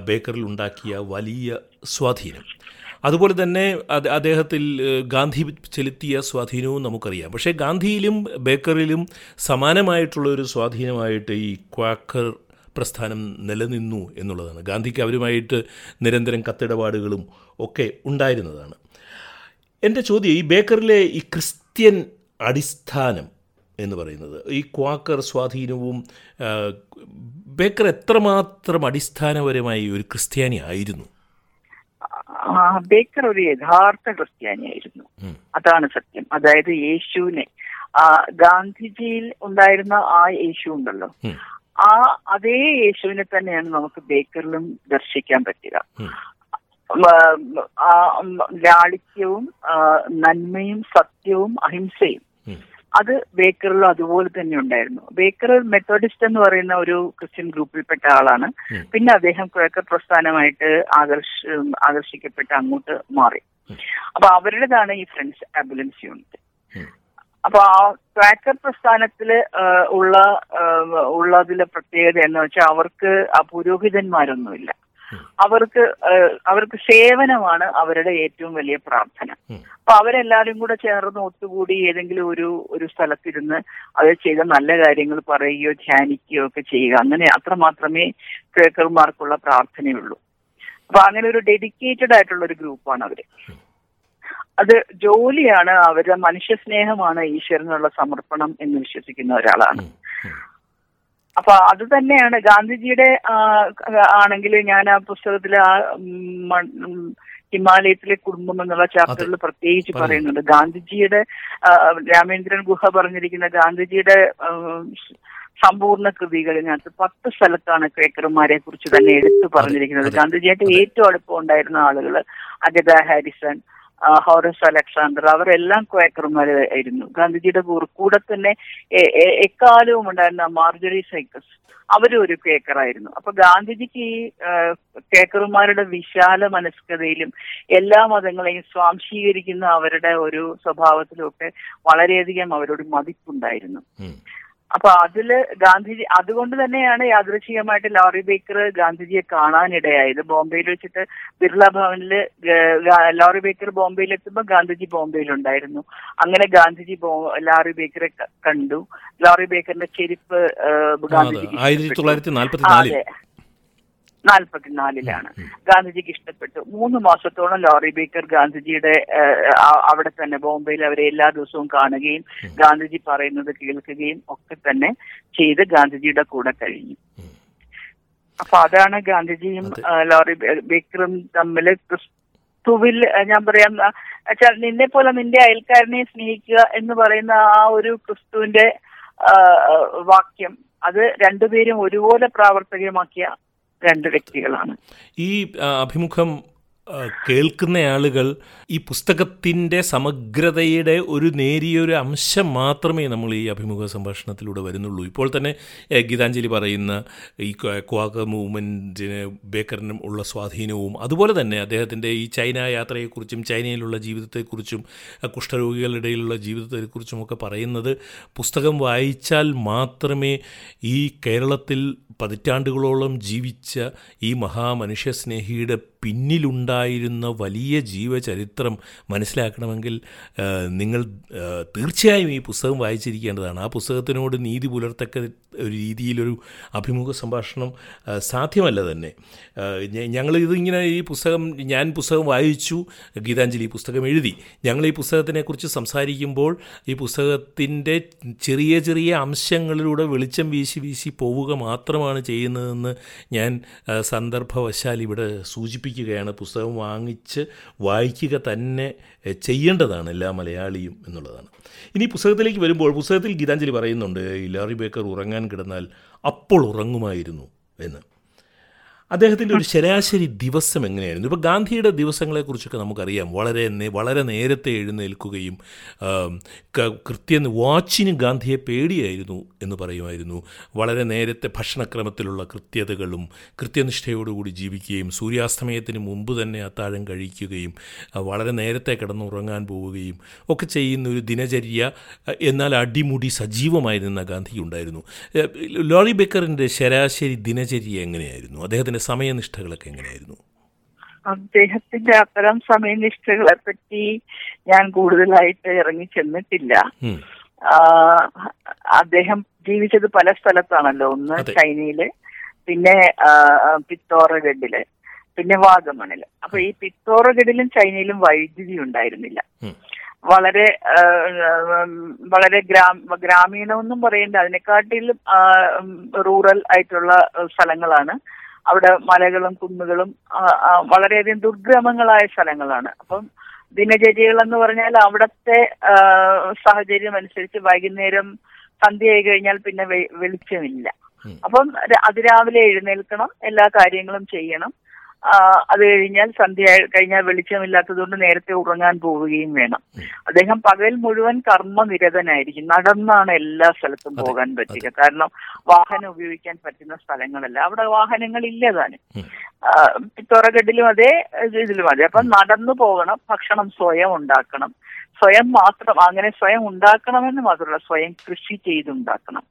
ബേക്കറിൽ ഉണ്ടാക്കിയ വലിയ സ്വാധീനം. അതുപോലെ തന്നെ അദ്ദേഹത്തിൽ ഗാന്ധി ചെലുത്തിയ സ്വാധീനവും നമുക്കറിയാം. പക്ഷേ ഗാന്ധിയിലും ബേക്കറിലും സമാനമായിട്ടുള്ള ഒരു സ്വാധീനമായിട്ട് ഈ ക്വാക്കർ പ്രസ്ഥാനം നിലനിന്നു എന്നുള്ളതാണ്. ഗാന്ധിക്ക് അവരുമായിട്ട് നിരന്തരം കത്തിടപാടുകളും ഒക്കെ ഉണ്ടായിരുന്നതാണ്. എന്റെ ചോദ്യം ഈ ബേക്കറിലെ ഈ ക്രിസ്ത്യൻ അടിസ്ഥാനം എന്ന് പറയുന്നത് ഈ ക്വാക്കർ സ്വാധീനവും ബേക്കർ എത്രമാത്രം അടിസ്ഥാനപരമായി ഒരു ക്രിസ്ത്യാനി ആയിരുന്നു? ബേക്കർ ഒരു യഥാർത്ഥ ക്രിസ്ത്യാനിയായിരുന്നു. അതാണ് സത്യം. അതായത് യേശുവിനെ. ഗാന്ധിജിയിൽ ഉണ്ടായിരുന്ന ആ യേശു ഉണ്ടല്ലോ. ആ അതേ യേശുവിനെ തന്നെയാണ് നമുക്ക് ബേക്കറിലും ദർശിക്കാൻ പറ്റുക. ലാളിത്യവും നന്മയും സത്യവും അഹിംസയും. അത് ബേക്കറിലും അതുപോലെ തന്നെ ഉണ്ടായിരുന്നു. ബേക്കർ മെത്തോഡിസ്റ്റ് എന്ന് പറയുന്ന ഒരു ക്രിസ്ത്യൻ ഗ്രൂപ്പിൽപ്പെട്ട ആളാണ്. പിന്നെ അദ്ദേഹം കിഴക്കർ പ്രസ്ഥാനമായിട്ട് ആകർഷ ആകർഷിക്കപ്പെട്ട് അങ്ങോട്ട് മാറി. അപ്പൊ അവരുടേതാണ് ഈ ഫ്രണ്ട്സ് ആംബുലൻസ് യൂണിറ്റ്. അപ്പൊ ആ ക്വാക്കർ പ്രസ്ഥാനത്തിൽ ഉള്ള ഉള്ളതിലെ പ്രത്യേകത എന്ന് വെച്ചാൽ അവർക്ക് ആ പുരോഹിതന്മാരൊന്നുമില്ല. അവർക്ക് അവർക്ക് സേവനമാണ് അവരുടെ ഏറ്റവും വലിയ പ്രാർത്ഥന. അപ്പൊ അവരെല്ലാരും കൂടെ ചേർന്ന് ഒത്തുകൂടി ഏതെങ്കിലും ഒരു ഒരു സ്ഥലത്തിരുന്ന് അവർ ചെയ്ത നല്ല കാര്യങ്ങൾ പറയുകയോ ധ്യാനിക്കുകയോ ഒക്കെ ചെയ്യുക. അങ്ങനെ അത്ര മാത്രമേ ക്വേക്കർമാർക്കുള്ള പ്രാർത്ഥനയുള്ളൂ. അപ്പൊ അങ്ങനെ ഒരു ഡെഡിക്കേറ്റഡ് ആയിട്ടുള്ള ഒരു ഗ്രൂപ്പാണ് അവർ. അത് ജോലിയാണ് അവരുടെ മനുഷ്യ സ്നേഹമാണ് ഈശ്വരനുള്ള സമർപ്പണം എന്ന് വിശ്വസിക്കുന്ന ഒരാളാണ്. അപ്പൊ അത് തന്നെയാണ് ഗാന്ധിജിയുടെ ആണെങ്കിൽ ഞാൻ ആ പുസ്തകത്തിൽ ആ ഹിമാലയത്തിലെ കുടുംബം എന്നുള്ള ചാപ്റ്ററിൽ പ്രത്യേകിച്ച് പറയുന്നുണ്ട്. ഗാന്ധിജിയുടെ രാമേന്ദ്രൻ ഗുഹ പറഞ്ഞിരിക്കുന്ന ഗാന്ധിജിയുടെ സമ്പൂർണ കൃതികളിനകത്ത് പത്ത് സ്ഥലത്താണ് ക്രേക്കർമാരെ കുറിച്ച് തന്നെ എടുത്തു പറഞ്ഞിരിക്കുന്നത്. ഗാന്ധിജിയായിട്ട് ഏറ്റവും അടുപ്പം ഉണ്ടായിരുന്ന ആളുകൾ അഗത ഹാരിസൺ ഹോറസ് അലക്സാണ്ടർ അവരെല്ലാം ക്വേക്കർമാരായിരുന്നു ഗാന്ധിജിയുടെ കൂടെ തന്നെ എക്കാലവും ഉണ്ടായിരുന്ന മാർജറി സൈക്കസ് അവരും ഒരു കേക്കറായിരുന്നു അപ്പൊ ഗാന്ധിജിക്ക് ഈ കേക്കർമാരുടെ വിശാല മനസ്കതയിലും എല്ലാ മതങ്ങളെയും സ്വാംശീകരിക്കുന്ന അവരുടെ ഒരു സ്വഭാവത്തിലും ഒക്കെ വളരെയധികം അവരോട് മതിപ്പുണ്ടായിരുന്നു. അപ്പൊ അതിൽ ഗാന്ധിജി അതുകൊണ്ട് തന്നെയാണ് യാദൃശികമായിട്ട് ലോറി ബേക്കർ ഗാന്ധിജിയെ കാണാനിടയായത്. ബോംബെയിൽ വെച്ചിട്ട് ബിർള ഭവനിൽ ലോറി ബേക്കർ ബോംബെയിൽ എത്തുമ്പോൾ ഗാന്ധിജി ബോംബെയിലുണ്ടായിരുന്നു. അങ്ങനെ ഗാന്ധിജി ലോറി ബേക്കറെ കണ്ടു. ലോറി ബേക്കറിന്റെ ചെരുപ്പ് ഗാന്ധിജി ആയിരത്തി. തൊള്ളായിരത്തി ആ, നാൽപ്പത്തി നാലിൽ അതെ. നാൽപ്പത്തിനാലിലാണ് ഗാന്ധിജിക്ക് ഇഷ്ടപ്പെട്ടു. മൂന്ന് മാസത്തോളം ലോറി ബേക്കർ ഗാന്ധിജിയുടെ അവിടെ തന്നെ ബോംബെയിൽ അവരെ എല്ലാ ദിവസവും കാണുകയും ഗാന്ധിജി പറയുന്നത് കേൾക്കുകയും ഒക്കെ തന്നെ ചെയ്ത് ഗാന്ധിജിയുടെ കൂടെ കഴിഞ്ഞു. അപ്പൊ അതാണ് ഗാന്ധിജിയും ലോറി ബേക്കറും തമ്മിൽ ക്രിസ്തുവിൽ ഞാൻ പറയാം നിന്നെ പോലെ നിന്റെ അയൽക്കാരനെ സ്നേഹിക്കുക എന്ന് പറയുന്ന ആ ഒരു ക്രിസ്തുവിന്റെ വാക്യം അത് രണ്ടുപേരും ഒരുപോലെ പ്രാവർത്തികമാക്കിയ രണ്ട് വ്യക്തികളാണ്. ഈ അഭിമുഖം കേൾക്കുന്ന ആളുകൾ ഈ പുസ്തകത്തിന്റെ സമഗ്രതയുടെ ഒരു നേരിയൊരു അംശം മാത്രമേ നമ്മൾ ഈ അഭിമുഖ സംഭാഷണത്തിലൂടെ വരുന്നുള്ളൂ. ഇപ്പോൾ തന്നെ ഗീതാഞ്ജലി പറയുന്ന ഈ ക്വ- ക്വാക മൂവ്മെന്റിന് ബേക്കറിനും ഉള്ള സ്വാധീനവും അതുപോലെ തന്നെ അദ്ദേഹത്തിന്റെ ഈ ചൈന യാത്രയെക്കുറിച്ചും ചൈനയിലുള്ള ജീവിതത്തെക്കുറിച്ചും കുഷ്ഠരോഗികളുടെ ഇടയിലുള്ള ജീവിതത്തെക്കുറിച്ചും ഒക്കെ പറയുന്നത് പുസ്തകം വായിച്ചാൽ മാത്രമേ ഈ കേരളത്തിൽ പതിറ്റാണ്ടുകളോളം ജീവിച്ച ഈ മഹാമനുഷ്യസ്നേഹിയുടെ പിന്നിലുണ്ടായിരുന്ന വലിയ ജീവചരിത്രം മനസ്സിലാക്കണമെങ്കിൽ നിങ്ങൾ തീർച്ചയായും ഈ പുസ്തകം വായിച്ചിരിക്കേണ്ടതാണ്. ആ പുസ്തകത്തിനോട് നീതി പുലർത്തക്ക ഒരു രീതിയിലൊരു അഭിമുഖ സംഭാഷണം സാധ്യമല്ല തന്നെ. ഞങ്ങൾ ഇതിങ്ങനെ ഈ പുസ്തകം ഞാൻ പുസ്തകം വായിച്ചു ഗീതാഞ്ജലി പുസ്തകം എഴുതി. ഞങ്ങൾ ഈ പുസ്തകത്തിനെക്കുറിച്ച് സംസാരിക്കുമ്പോൾ ഈ പുസ്തകത്തിന്റെ ചെറിയ ചെറിയ അംശങ്ങളിലൂടെ വെളിച്ചം വീശി വീശി പോവുക മാത്രമാണ് ചെയ്യുന്നതെന്ന് ഞാൻ സന്ദർഭവശാൽ ഇവിടെ സൂചിപ്പിക്കുകയാണ് പുസ്തകം വാങ്ങിച്ച് വായിക്കുക തന്നെ ചെയ്യേണ്ടതാണ് എല്ലാ മലയാളിയും എന്നുള്ളതാണ്. ഇനി പുസ്തകത്തിലേക്ക് വരുമ്പോൾ പുസ്തകത്തിൽ ഗീതാഞ്ജലി പറയുന്നുണ്ട് ലാറി ബേക്കർ ഉറങ്ങാൻ കിടന്നാൽ അപ്പോൾ ഉറങ്ങുമായിരുന്നു എന്ന്. അദ്ദേഹത്തിന്റെ ഒരു ശരാശരി ദിവസം എങ്ങനെയായിരുന്നു? ഇപ്പോൾ ഗാന്ധിയുടെ ദിവസങ്ങളെക്കുറിച്ചൊക്കെ നമുക്കറിയാം. വളരെ വളരെ നേരത്തെ എഴുന്നേൽക്കുകയും കൃത്യം വാച്ചിന് ഗാന്ധിയെ പേടിയായിരുന്നു എന്ന് പറയുമായിരുന്നു. വളരെ നേരത്തെ ഭക്ഷണക്രമത്തിലുള്ള കൃത്യതകളും കൃത്യനിഷ്ഠയോടുകൂടി ജീവിക്കുകയും സൂര്യാസ്തമയത്തിന് മുമ്പ് തന്നെ അത്താഴം കഴിക്കുകയും വളരെ നേരത്തെ കിടന്നുറങ്ങാൻ പോവുകയും ഒക്കെ ചെയ്യുന്ന ഒരു ദിനചര്യ എന്നാൽ അടിമുടി സജീവമായിരുന്ന ഗാന്ധിക്ക് ഉണ്ടായിരുന്നു ലോറി ബേക്കറിന്റെ ശരാശരി ദിനചര്യ എങ്ങനെയായിരുന്നു? അദ്ദേഹത്തിന്റെ സമയനിഷ്ഠകളൊക്കെ എങ്ങനെയായിരുന്നു? അദ്ദേഹത്തിന്റെ അത്തരം സമയനിഷ്ഠകളെ പറ്റി ഞാൻ കൂടുതലായിട്ട് ഇറങ്ങി ചെന്നിട്ടില്ല അദ്ദേഹം ജീവിച്ചത് പല സ്ഥലത്താണല്ലോ ഒന്ന് ചൈനയിൽ പിന്നെ പിത്തോറഗഡിൽ പിന്നെ വാഗമണിൽ. അപ്പൊ ഈ പിത്തോറഗഡിലും ചൈനയിലും വൈദ്യുതി ഉണ്ടായിരുന്നില്ല. വളരെ വളരെ ഗ്രാ ഗ്രാമീണമെന്നും പറയേണ്ട. അതിനെക്കാട്ടിലും റൂറൽ ആയിട്ടുള്ള സ്ഥലങ്ങളാണ്. അവിടെ മലകളും കുന്നുകളും വളരെയധികം ദുർഗ്രമങ്ങളായ സ്ഥലങ്ങളാണ്. അപ്പം ദിനചര്യകൾ എന്ന് പറഞ്ഞാൽ അവിടത്തെ സാഹചര്യം അനുസരിച്ച് വൈകുന്നേരം സന്ധ്യയായി കഴിഞ്ഞാൽ പിന്നെ വെളിച്ചമില്ല. അപ്പം അതിരാവിലെ എഴുന്നേൽക്കണം എല്ലാ കാര്യങ്ങളും ചെയ്യണം. അത് കഴിഞ്ഞാൽ സന്ധ്യ കഴിഞ്ഞാൽ വെളിച്ചമില്ലാത്തതുകൊണ്ട് നേരത്തെ ഉറങ്ങാൻ പോവുകയും വേണം. അദ്ദേഹം പകൽ മുഴുവൻ കർമ്മനിരതനായിരിക്കും. നടന്നാണ് എല്ലാ സ്ഥലത്തും പോകാൻ പറ്റുക. കാരണം വാഹനം ഉപയോഗിക്കാൻ പറ്റുന്ന സ്ഥലങ്ങളല്ല. അവിടെ വാഹനങ്ങൾ ഇല്ലതാണ് തുറകെട്ടിലും പിത്തോറഗഡിലും അതെ ഇതിലും അതെ അപ്പൊ നടന്നു പോകണം ഭക്ഷണം സ്വയം ഉണ്ടാക്കണം. സ്വയം മാത്രം അങ്ങനെ സ്വയം ഉണ്ടാക്കണമെന്ന് മാത്രമല്ല സ്വയം കൃഷി ചെയ്തുണ്ടാക്കണം.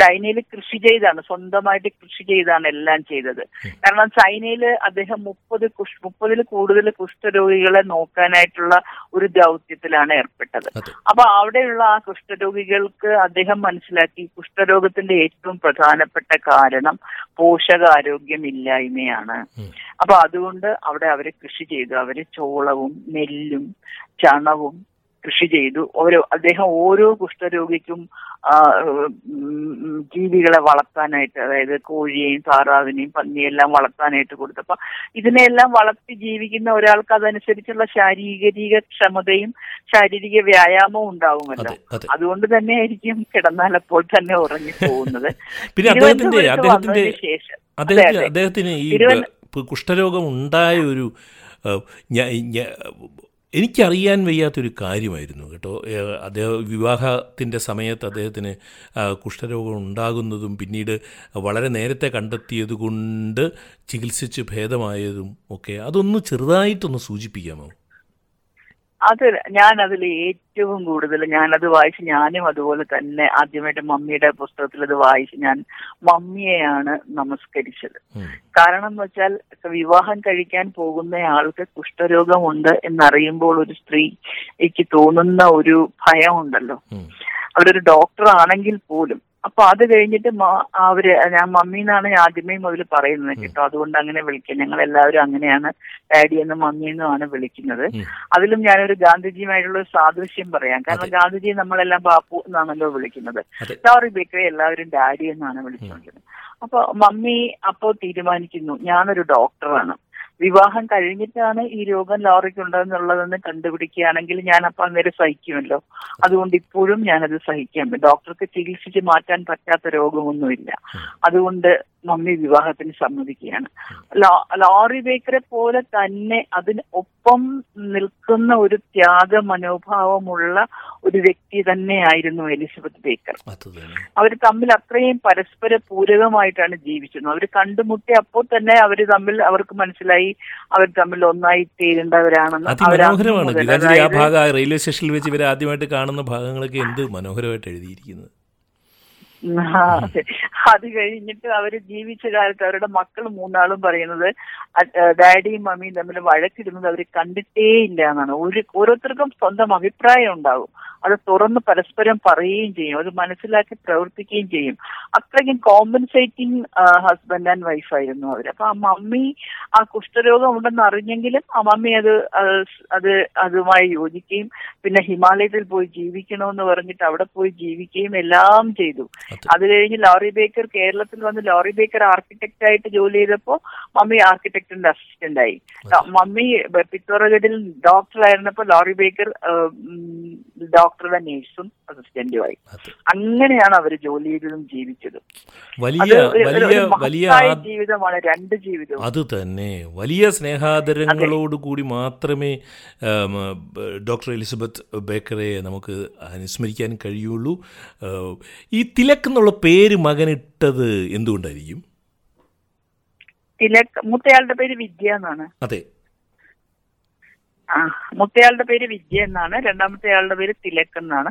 ചൈനയിൽ കൃഷി ചെയ്താണ് സ്വന്തമായിട്ട് കൃഷി ചെയ്താണ് എല്ലാം ചെയ്തത്. കാരണം ചൈനയിൽ അദ്ദേഹം മുപ്പത് മുപ്പതിൽ കൂടുതൽ കുഷ്ഠരോഗികളെ നോക്കാനായിട്ടുള്ള ഒരു ദൗത്യത്തിലാണ് ഏർപ്പെട്ടത്. അപ്പൊ അവിടെയുള്ള ആ കുഷ്ഠരോഗികൾക്ക് അദ്ദേഹം മനസ്സിലാക്കി കുഷ്ഠരോഗത്തിന്റെ ഏറ്റവും പ്രധാനപ്പെട്ട കാരണം പോഷകാരോഗ്യമില്ലായ്മയാണ്. അപ്പൊ അതുകൊണ്ട് അവിടെ അവർ കൃഷി ചെയ്തു. അവർ ചോളവും നെല്ലും ചണവും കൃഷി ചെയ്തു. ഓരോ അദ്ദേഹം ഓരോ കുഷ്ഠരോഗിക്കും ജീവികളെ വളർത്താനായിട്ട് അതായത് കോഴിയെയും താറാവിനെയും പന്നിയെല്ലാം വളർത്താനായിട്ട് കൊടുത്തപ്പോ ഇതിനെല്ലാം വളർത്തി ജീവിക്കുന്ന ഒരാൾക്ക് അതനുസരിച്ചുള്ള ശാരീരിക ക്ഷമതയും ശാരീരിക വ്യായാമവും ഉണ്ടാവുമല്ലോ അതെ അതെ. അതുകൊണ്ട് തന്നെ ആയിരിക്കും കിടന്നാൽ അപ്പോൾ തന്നെ ഉറങ്ങി പോകുന്നത്. പിന്നെ അദ്ദേഹത്തിന്റെ അദ്ദേഹത്തിന് ഈ കുഷ്ഠരോഗം ഉണ്ടായ ഒരു എനിക്കറിയാൻ വയ്യാത്തൊരു കാര്യമായിരുന്നു കേട്ടോ. അദ്ദേഹം വിവാഹത്തിന്റെ സമയത്ത് അദ്ദേഹത്തിന് കുഷ്ഠരോഗം ഉണ്ടാകുന്നതും പിന്നീട് വളരെ നേരത്തെ കണ്ടെത്തിയത് കൊണ്ട് ചികിത്സിച്ച് ഭേദമായതും ഒക്കെ അതൊന്ന് ചെറുതായിട്ടൊന്ന് സൂചിപ്പിക്കാമോ? അത് ഞാൻ അതിൽ ഏറ്റവും കൂടുതൽ ഞാനത് വായിച്ച് ഞാനും അതുപോലെ തന്നെ ആദ്യമായിട്ട് മമ്മിയുടെ പുസ്തകത്തിൽ അത് വായിച്ച് ഞാൻ മമ്മിയെയാണ് നമസ്കരിച്ചത്. കാരണം എന്ന് വെച്ചാൽ വിവാഹം കഴിക്കാൻ പോകുന്ന ആൾക്ക് കുഷ്ഠരോഗമുണ്ട് എന്നറിയുമ്പോൾ ഒരു സ്ത്രീക്ക് തോന്നുന്ന ഒരു ഭയമുണ്ടല്ലോ. അവരൊരു ഡോക്ടർ ആണെങ്കിൽ പോലും അപ്പൊ അത് കഴിഞ്ഞിട്ട് അവർ ഞാൻ മമ്മി എന്നാണ് ഞാൻ ആദ്യമേ മുതൽ പറയുന്നത് കേട്ടോ. അതുകൊണ്ട് അങ്ങനെ വിളിക്കുക ഞങ്ങൾ എല്ലാവരും അങ്ങനെയാണ് ഡാഡി എന്നും മമ്മി എന്നുമാണ് വിളിക്കുന്നത്. അതിലും ഞാനൊരു ഗാന്ധിജിയുമായിട്ടുള്ള ഒരു സാദൃശ്യം പറയാം. കാരണം ഗാന്ധിജി നമ്മളെല്ലാം ബാപ്പു എന്നാണല്ലോ വിളിക്കുന്നത്. സോറി ബേക്കറി എല്ലാവരും ഡാഡി എന്നാണ് വിളിച്ചുകൊണ്ടിരുന്നത് അപ്പൊ മമ്മി അപ്പോ തീരുമാനിക്കുന്നു. ഞാനൊരു ഡോക്ടറാണ്. വിവാഹം കഴിഞ്ഞിട്ടാണ് ഈ രോഗം ലോറിക്ക് ഉണ്ടെന്നുള്ളതെന്ന് കണ്ടുപിടിക്കുകയാണെങ്കിൽ ഞാൻ അപ്പൊ അന്നേരം സഹിക്കുമല്ലോ. അതുകൊണ്ട് ഇപ്പോഴും ഞാനത് സഹിക്കാം ഡോക്ടർക്ക് ചികിത്സിച്ച് മാറ്റാൻ പറ്റാത്ത രോഗമൊന്നുമില്ല. അതുകൊണ്ട് മമ്മി വിവാഹത്തിന് സമ്മതിക്കുകയാണ്. ലോറി ബേക്കറെ പോലെ തന്നെ അതിന് ഒപ്പം നിൽക്കുന്ന ഒരു ത്യാഗ മനോഭാവമുള്ള ഒരു വ്യക്തി തന്നെയായിരുന്നു എലിസബത്ത് ബേക്കർ. അവർ തമ്മിൽ അത്രയും പരസ്പര പൂരകമായിട്ടാണ് ജീവിച്ചിരുന്നത്. അവർ കണ്ടുമുട്ടി അപ്പോൾ തന്നെ അവർ തമ്മിൽ അവർക്ക് മനസ്സിലായി അവർ തമ്മിൽ ഒന്നായി തീരേണ്ടവരാണെന്ന് ആ ഭാഗം റെയിൽവേ സ്റ്റേഷനിൽ വെച്ച് ഇവർ ആദ്യമായിട്ട് കാണുന്ന ഭാഗങ്ങളൊക്കെ എന്ത് മനോഹരമായിട്ട് എഴുതിയിരിക്കുന്നത്. അതെ. കഴിഞ്ഞിട്ട് അവർ ജീവിച്ച കാലത്ത് അവരുടെ മക്കൾ മൂന്നാളും പറയുന്നത് ഡാഡിയും മമ്മിയും തമ്മിൽ വഴക്കിടുന്നത് അവർ കണ്ടിട്ടേ ഇല്ല എന്നാണ് ഒരു ഓരോരുത്തർക്കും സ്വന്തം അഭിപ്രായം ഉണ്ടാവും അത് തുറന്ന് പരസ്പരം പറയുകയും ചെയ്യും. അത് മനസ്സിലാക്കി പ്രവർത്തിക്കുകയും ചെയ്യും. അത്രയ്ക്കും കോമ്പൻസേറ്റിംഗ് ഹസ്ബൻഡ് ആൻഡ് വൈഫ് ആയിരുന്നു അവർ അപ്പൊ ആ മമ്മി ആ കുഷ്ഠരോഗം ഉണ്ടെന്ന് അറിഞ്ഞെങ്കിലും ആ മമ്മി അത് അത് അത് അതുമായി യോജിക്കുകയും പിന്നെ ഹിമാലയത്തിൽ പോയി ജീവിക്കണമെന്ന് പറഞ്ഞിട്ട് അവിടെ പോയി ജീവിക്കുകയും എല്ലാം ചെയ്തു. അത്. കഴിഞ്ഞ് ലോറി ബേക്കർ കേരളത്തിൽ വന്ന് ലോറി ബേക്കർ ആർക്കിടെക്ട് ആയിട്ട് ജോലി ചെയ്തപ്പോ മമ്മി ആർക്കിടെക്ടിന്റെ അസിസ്റ്റന്റ് ആയി. മമ്മി പിത്തോറഗഡിൽ ഡോക്ടർ ആയിരുന്നപ്പോ ലോറി ബേക്കർ ഡോക്ടറുടെ നേഴ്സും അസിസ്റ്റന്റും ആയി. അങ്ങനെയാണ് അവർ ജോലി ചെയ്തതും ജീവിച്ചത്. വലിയ വലിയ വലിയ ജീവിതമാണ് രണ്ട് ജീവിതം അത് തന്നെ. വലിയ സ്നേഹാദരങ്ങളോട് കൂടി മാത്രമേ ഡോക്ടർ എലിസബത്ത് ബേക്കറെ നമുക്ക് അനുസ്മരിക്കാൻ കഴിയുള്ളൂ. ഈ തിലക് എന്നുള്ള പേര് മകനിട്ടത് എന്തുകൊണ്ടായിരിക്കും? തിലക് മൂത്തയാളുടെ പേര് വിദ്യ എന്നാണ്. അതെ. മൂത്തയാളുടെ പേര് വിജയ എന്നാണ്. രണ്ടാമത്തെ ആളുടെ പേര് തിലക് എന്നാണ്.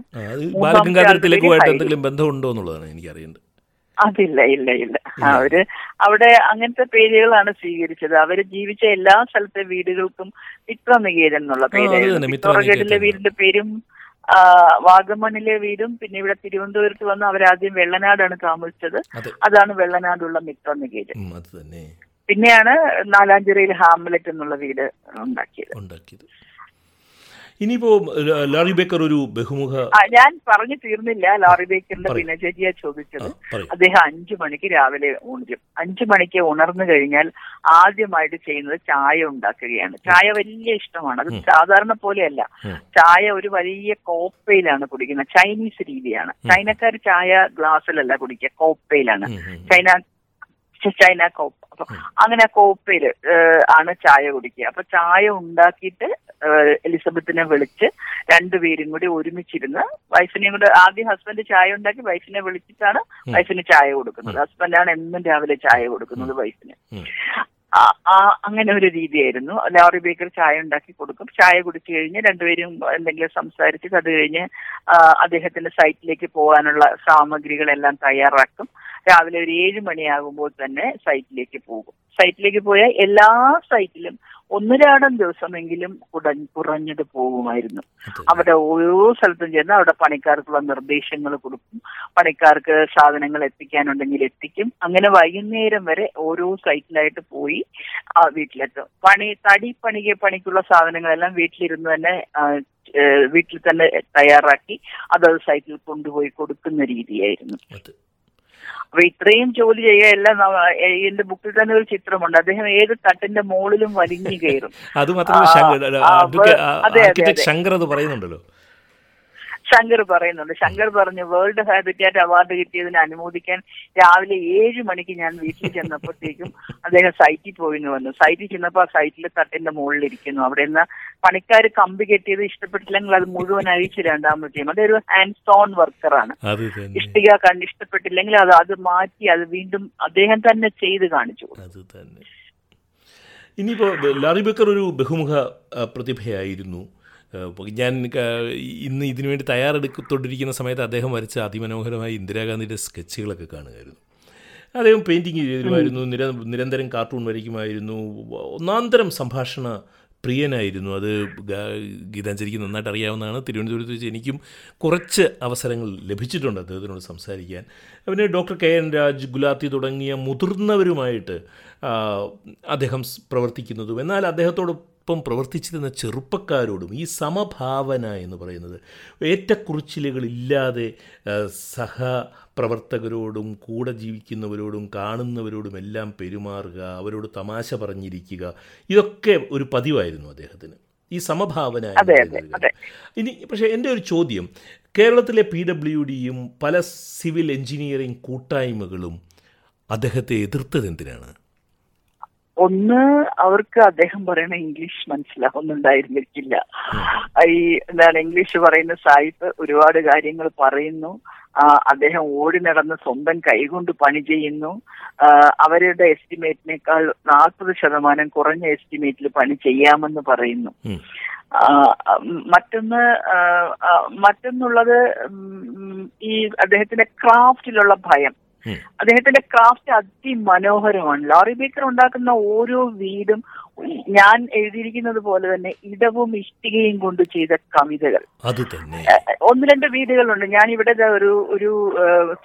ബാലഗംഗാധര ആളുടെ തിലകുമായിട്ട് എന്തെങ്കിലും ബന്ധമുണ്ടോ എന്നുള്ളതാണ് എനിക്കറിയേണ്ടത്. അതില്ല ഇല്ല ഇല്ല. അവർ അവിടെ അങ്ങനത്തെ പേരുകളാണ് സ്വീകരിച്ചത്. അവർ ജീവിച്ച എല്ലാ സ്ഥലത്തെ വീടുകൾക്കും മിത്രനികേതൻ എന്നുള്ള ആ, അത് തന്നെ, പേരായിരുന്നു. പിത്തോറഗഡിലെ വീടിന്റെ പേരും വാഗമണിലെ വീടും പിന്നെ ഇവിടെ തിരുവനന്തപുരത്ത് വന്ന് അവരാദ്യം വെള്ളനാടാണ് താമസിച്ചത്. അതാണ് വെള്ളനാടുള്ള അത് തന്നെ. പിന്നെയാണ് നാലാഞ്ചിറയിൽ ഹാംലെറ്റ് എന്നുള്ള വീട് ഉണ്ടാക്കിയത്. ഉണ്ടാക്കിയത്. ഇനിയിപ്പോ ലോറി ബേക്കർ ഒരു ബഹുമുഖ ഞാൻ പറഞ്ഞു തീർന്നില്ല ലോറി ബേക്കറിന്റെ ആ, ചോദിച്ചത് അദ്ദേഹം അഞ്ചു മണിക്ക് രാവിലെ ഉണരും അഞ്ചു മണിക്ക് ഉണർന്നു കഴിഞ്ഞാൽ ആദ്യമായിട്ട് ചെയ്യുന്നത് ചായ ഉണ്ടാക്കുകയാണ്. ചായ വലിയ ഇഷ്ടമാണ്. അത് സാധാരണ പോലെയല്ല. ചായ ഒരു വലിയ കോപ്പയിലാണ് കുടിക്കുന്നത്. ചൈനീസ് രീതിയാണ്. ചൈനക്കാർ ചായ ഗ്ലാസ്സിലല്ല കുടിക്കുക കോപ്പയിലാണ്. ചൈന ചൈന കോപ്പ്. അപ്പൊ അങ്ങനെ കോപ്പയിൽ ആണ് ചായ കുടിക്കുക. അപ്പൊ ചായ ഉണ്ടാക്കിയിട്ട് എലിസബത്തിനെ വിളിച്ച് രണ്ടുപേരും കൂടി ഒരുമിച്ചിരുന്ന് വൈഫിനെയും കൂടെ ആദ്യം ഹസ്ബൻഡ് ചായ ഉണ്ടാക്കി വൈഫിനെ വിളിച്ചിട്ടാണ്. വൈഫിന് ചായ കൊടുക്കുന്നത്. ഹസ്ബൻഡാണ് എന്നും രാവിലെ ചായ കൊടുക്കുന്നത് വൈഫിന്. അങ്ങനെ ഒരു രീതിയായിരുന്നു. ലോറി ബേക്കർ ചായ ഉണ്ടാക്കി കൊടുക്കും. ചായ കുടിച്ചു കഴിഞ്ഞ് രണ്ടുപേരും എന്തെങ്കിലും സംസാരിച്ച് അത് കഴിഞ്ഞ് അദ്ദേഹത്തിന്റെ സൈറ്റിലേക്ക് പോകാനുള്ള സാമഗ്രികളെല്ലാം തയ്യാറാക്കും. രാവിലെ ഒരു ഏഴ് മണിയാകുമ്പോൾ തന്നെ സൈറ്റിലേക്ക് പോകും. സൈറ്റിലേക്ക് പോയാൽ എല്ലാ സൈറ്റിലും ഒന്നിരാടം ദിവസമെങ്കിലും കുട- കുറഞ്ഞത് പോകുമായിരുന്നു. അവിടെ ഓരോ സ്ഥലത്തും ചെന്ന് അവിടെ പണിക്കാർക്കുള്ള നിർദ്ദേശങ്ങൾ കൊടുക്കും. പണിക്കാർക്ക് സാധനങ്ങൾ എത്തിക്കാനുണ്ടെങ്കിൽ എത്തിക്കും. അങ്ങനെ വൈകുന്നേരം വരെ ഓരോ സൈറ്റിലായിട്ട് പോയി ആ വീട്ടിലെത്തും. പണി തടി പണിക്ക് പണിക്കുള്ള സാധനങ്ങളെല്ലാം വീട്ടിലിരുന്ന് തന്നെ വീട്ടിൽ തന്നെ തയ്യാറാക്കി അതത് സൈറ്റിൽ കൊണ്ടുപോയി കൊടുക്കുന്ന രീതിയായിരുന്നു. അപ്പൊ ഇത്രയും ജോലി ചെയ്യുക എല്ലാം നമ്മ- എന്റെ ബുക്കിൽ തന്നെ ഒരു ചിത്രമുണ്ട്. അദ്ദേഹം ഏത് തട്ടിന്റെ മുകളിലും വലിഞ്ഞു കയറും. അത് മാത്രമല്ല ശങ്കർ അത് പറയുന്നുണ്ടല്ലോ. ശങ്കർ പറയുന്നുണ്ട്. ശങ്കർ പറഞ്ഞു വേൾഡ് ഹാബിറ്റാറ്റ് അവാർഡ് കിട്ടിയതിന് അനുമോദിക്കാൻ രാവിലെ ഏഴ് മണിക്ക് ഞാൻ വീട്ടിൽ ചെന്നപ്പോഴത്തേക്കും അദ്ദേഹം സൈറ്റിൽ പോയിന്ന് വന്നു. സൈറ്റിൽ ചെന്നപ്പോൾ ആ സൈറ്റിലെ തട്ടിന്റെ മുകളിൽ ഇരിക്കുന്നു അവിടെ നിന്ന് പണിക്കാർ കമ്പി കെട്ടിയത് ഇഷ്ടപ്പെട്ടില്ലെങ്കിൽ അത് മുഴുവൻ അഴിച്ചു രണ്ടാമത്തെയും അതൊരു ഹാൻഡ് സ്റ്റോൺ വർക്കറാണ് ഇഷ്ടിക കണ്ട് ഇഷ്ടപ്പെട്ടില്ലെങ്കിൽ അത് അത് മാറ്റി അത് വീണ്ടും അദ്ദേഹം തന്നെ ചെയ്ത് കാണിച്ചു ഇനിയിപ്പോ ലാറി ബക്കർ ഒരു ബഹുമുഖ പ്രതിഭയായിരുന്നു. ഞാൻ ഇന്ന് ഇതിനു വേണ്ടി തയ്യാറെടുക്കത്തോണ്ടിരിക്കുന്ന സമയത്ത് അദ്ദേഹം വരച്ച അതിമനോഹരമായ ഇന്ദിരാഗാന്ധിയുടെ സ്കെച്ചുകളൊക്കെ കാണുമായിരുന്നു അദ്ദേഹം പെയിന്റിങ് ചെയ്തിരുമായിരുന്നു നിര നിരന്തരം കാർട്ടൂൺ വരയ്ക്കുമായിരുന്നു ഒന്നാന്തരം സംഭാഷണ പ്രിയനായിരുന്നു. അത് ഗീതാഞ്ജലിക്ക് നന്നായിട്ട് അറിയാവുന്നതാണ്. തിരുവനന്തപുരത്ത് വെച്ച് എനിക്കും കുറച്ച് അവസരങ്ങൾ ലഭിച്ചിട്ടുണ്ട് അദ്ദേഹത്തിനോട് സംസാരിക്കാൻ. പിന്നെ doctor K N Raj Gulati തുടങ്ങിയ മുതിർന്നവരുമായിട്ട് അദ്ദേഹം പ്രവർത്തിക്കുന്നതും. എന്നാൽ അദ്ദേഹത്തോടൊപ്പം പ്രവർത്തിച്ചിരുന്ന ചെറുപ്പക്കാരോടും ഈ സമഭാവന എന്ന് പറയുന്നത് ഏറ്റക്കുറിച്ചിലുകളില്ലാതെ സഹ പ്രവർത്തകരോടും കൂടെ ജീവിക്കുന്നവരോടും കാണുന്നവരോടും എല്ലാം പെരുമാറുക അവരോട് തമാശ പറഞ്ഞിരിക്കുക ഇതൊക്കെ ഒരു പതിവായിരുന്നു അദ്ദേഹത്തിന് ഈ സമഭാവന. ഇനി പക്ഷേ എന്റെ ഒരു ചോദ്യം കേരളത്തിലെ പി ഡബ്ല്യു ഡിയും പല സിവിൽ എഞ്ചിനീയറിംഗ് കൂട്ടായ്മകളും അദ്ദേഹത്തെ എതിർത്തത് എന്തിനാണ് ഒന്ന് അവർക്ക് അദ്ദേഹം പറയുന്ന ഇംഗ്ലീഷ് മനസ്സിലാവുന്നുണ്ടായിരുന്നിരിക്കില്ല. ഈ എന്താണ് ഇംഗ്ലീഷ് പറയുന്ന സായിപ്പ് ഒരുപാട് കാര്യങ്ങൾ പറയുന്നു. അദ്ദേഹം ഓടി നടന്ന് സ്വന്തം കൈകൊണ്ട് പണി ചെയ്യുന്നു. അവരുടെ എസ്റ്റിമേറ്റിനേക്കാൾ നാൽപ്പത് ശതമാനം കുറഞ്ഞ എസ്റ്റിമേറ്റിൽ പണി ചെയ്യാമെന്ന് പറയുന്നു. മറ്റൊന്ന് മറ്റൊന്നുള്ളത് ഈ അദ്ദേഹത്തിന്റെ ക്രാഫ്റ്റിലുള്ള ഭയം. അദ്ദേഹത്തിന്റെ ക്രാഫ്റ്റ് അതിമനോഹരമാണ്. ലോറി ബേക്കർ ഉണ്ടാക്കുന്ന ഓരോ വീടും ഞാൻ എഴുതിയിരിക്കുന്നത് പോലെ തന്നെ ഇടവും ഇഷ്ടികയും കൊണ്ട് ചെയ്ത കവിതകൾ. ഒന്ന് രണ്ട് വീടുകളുണ്ട്. ഞാൻ ഇവിടെ ഒരു ഒരു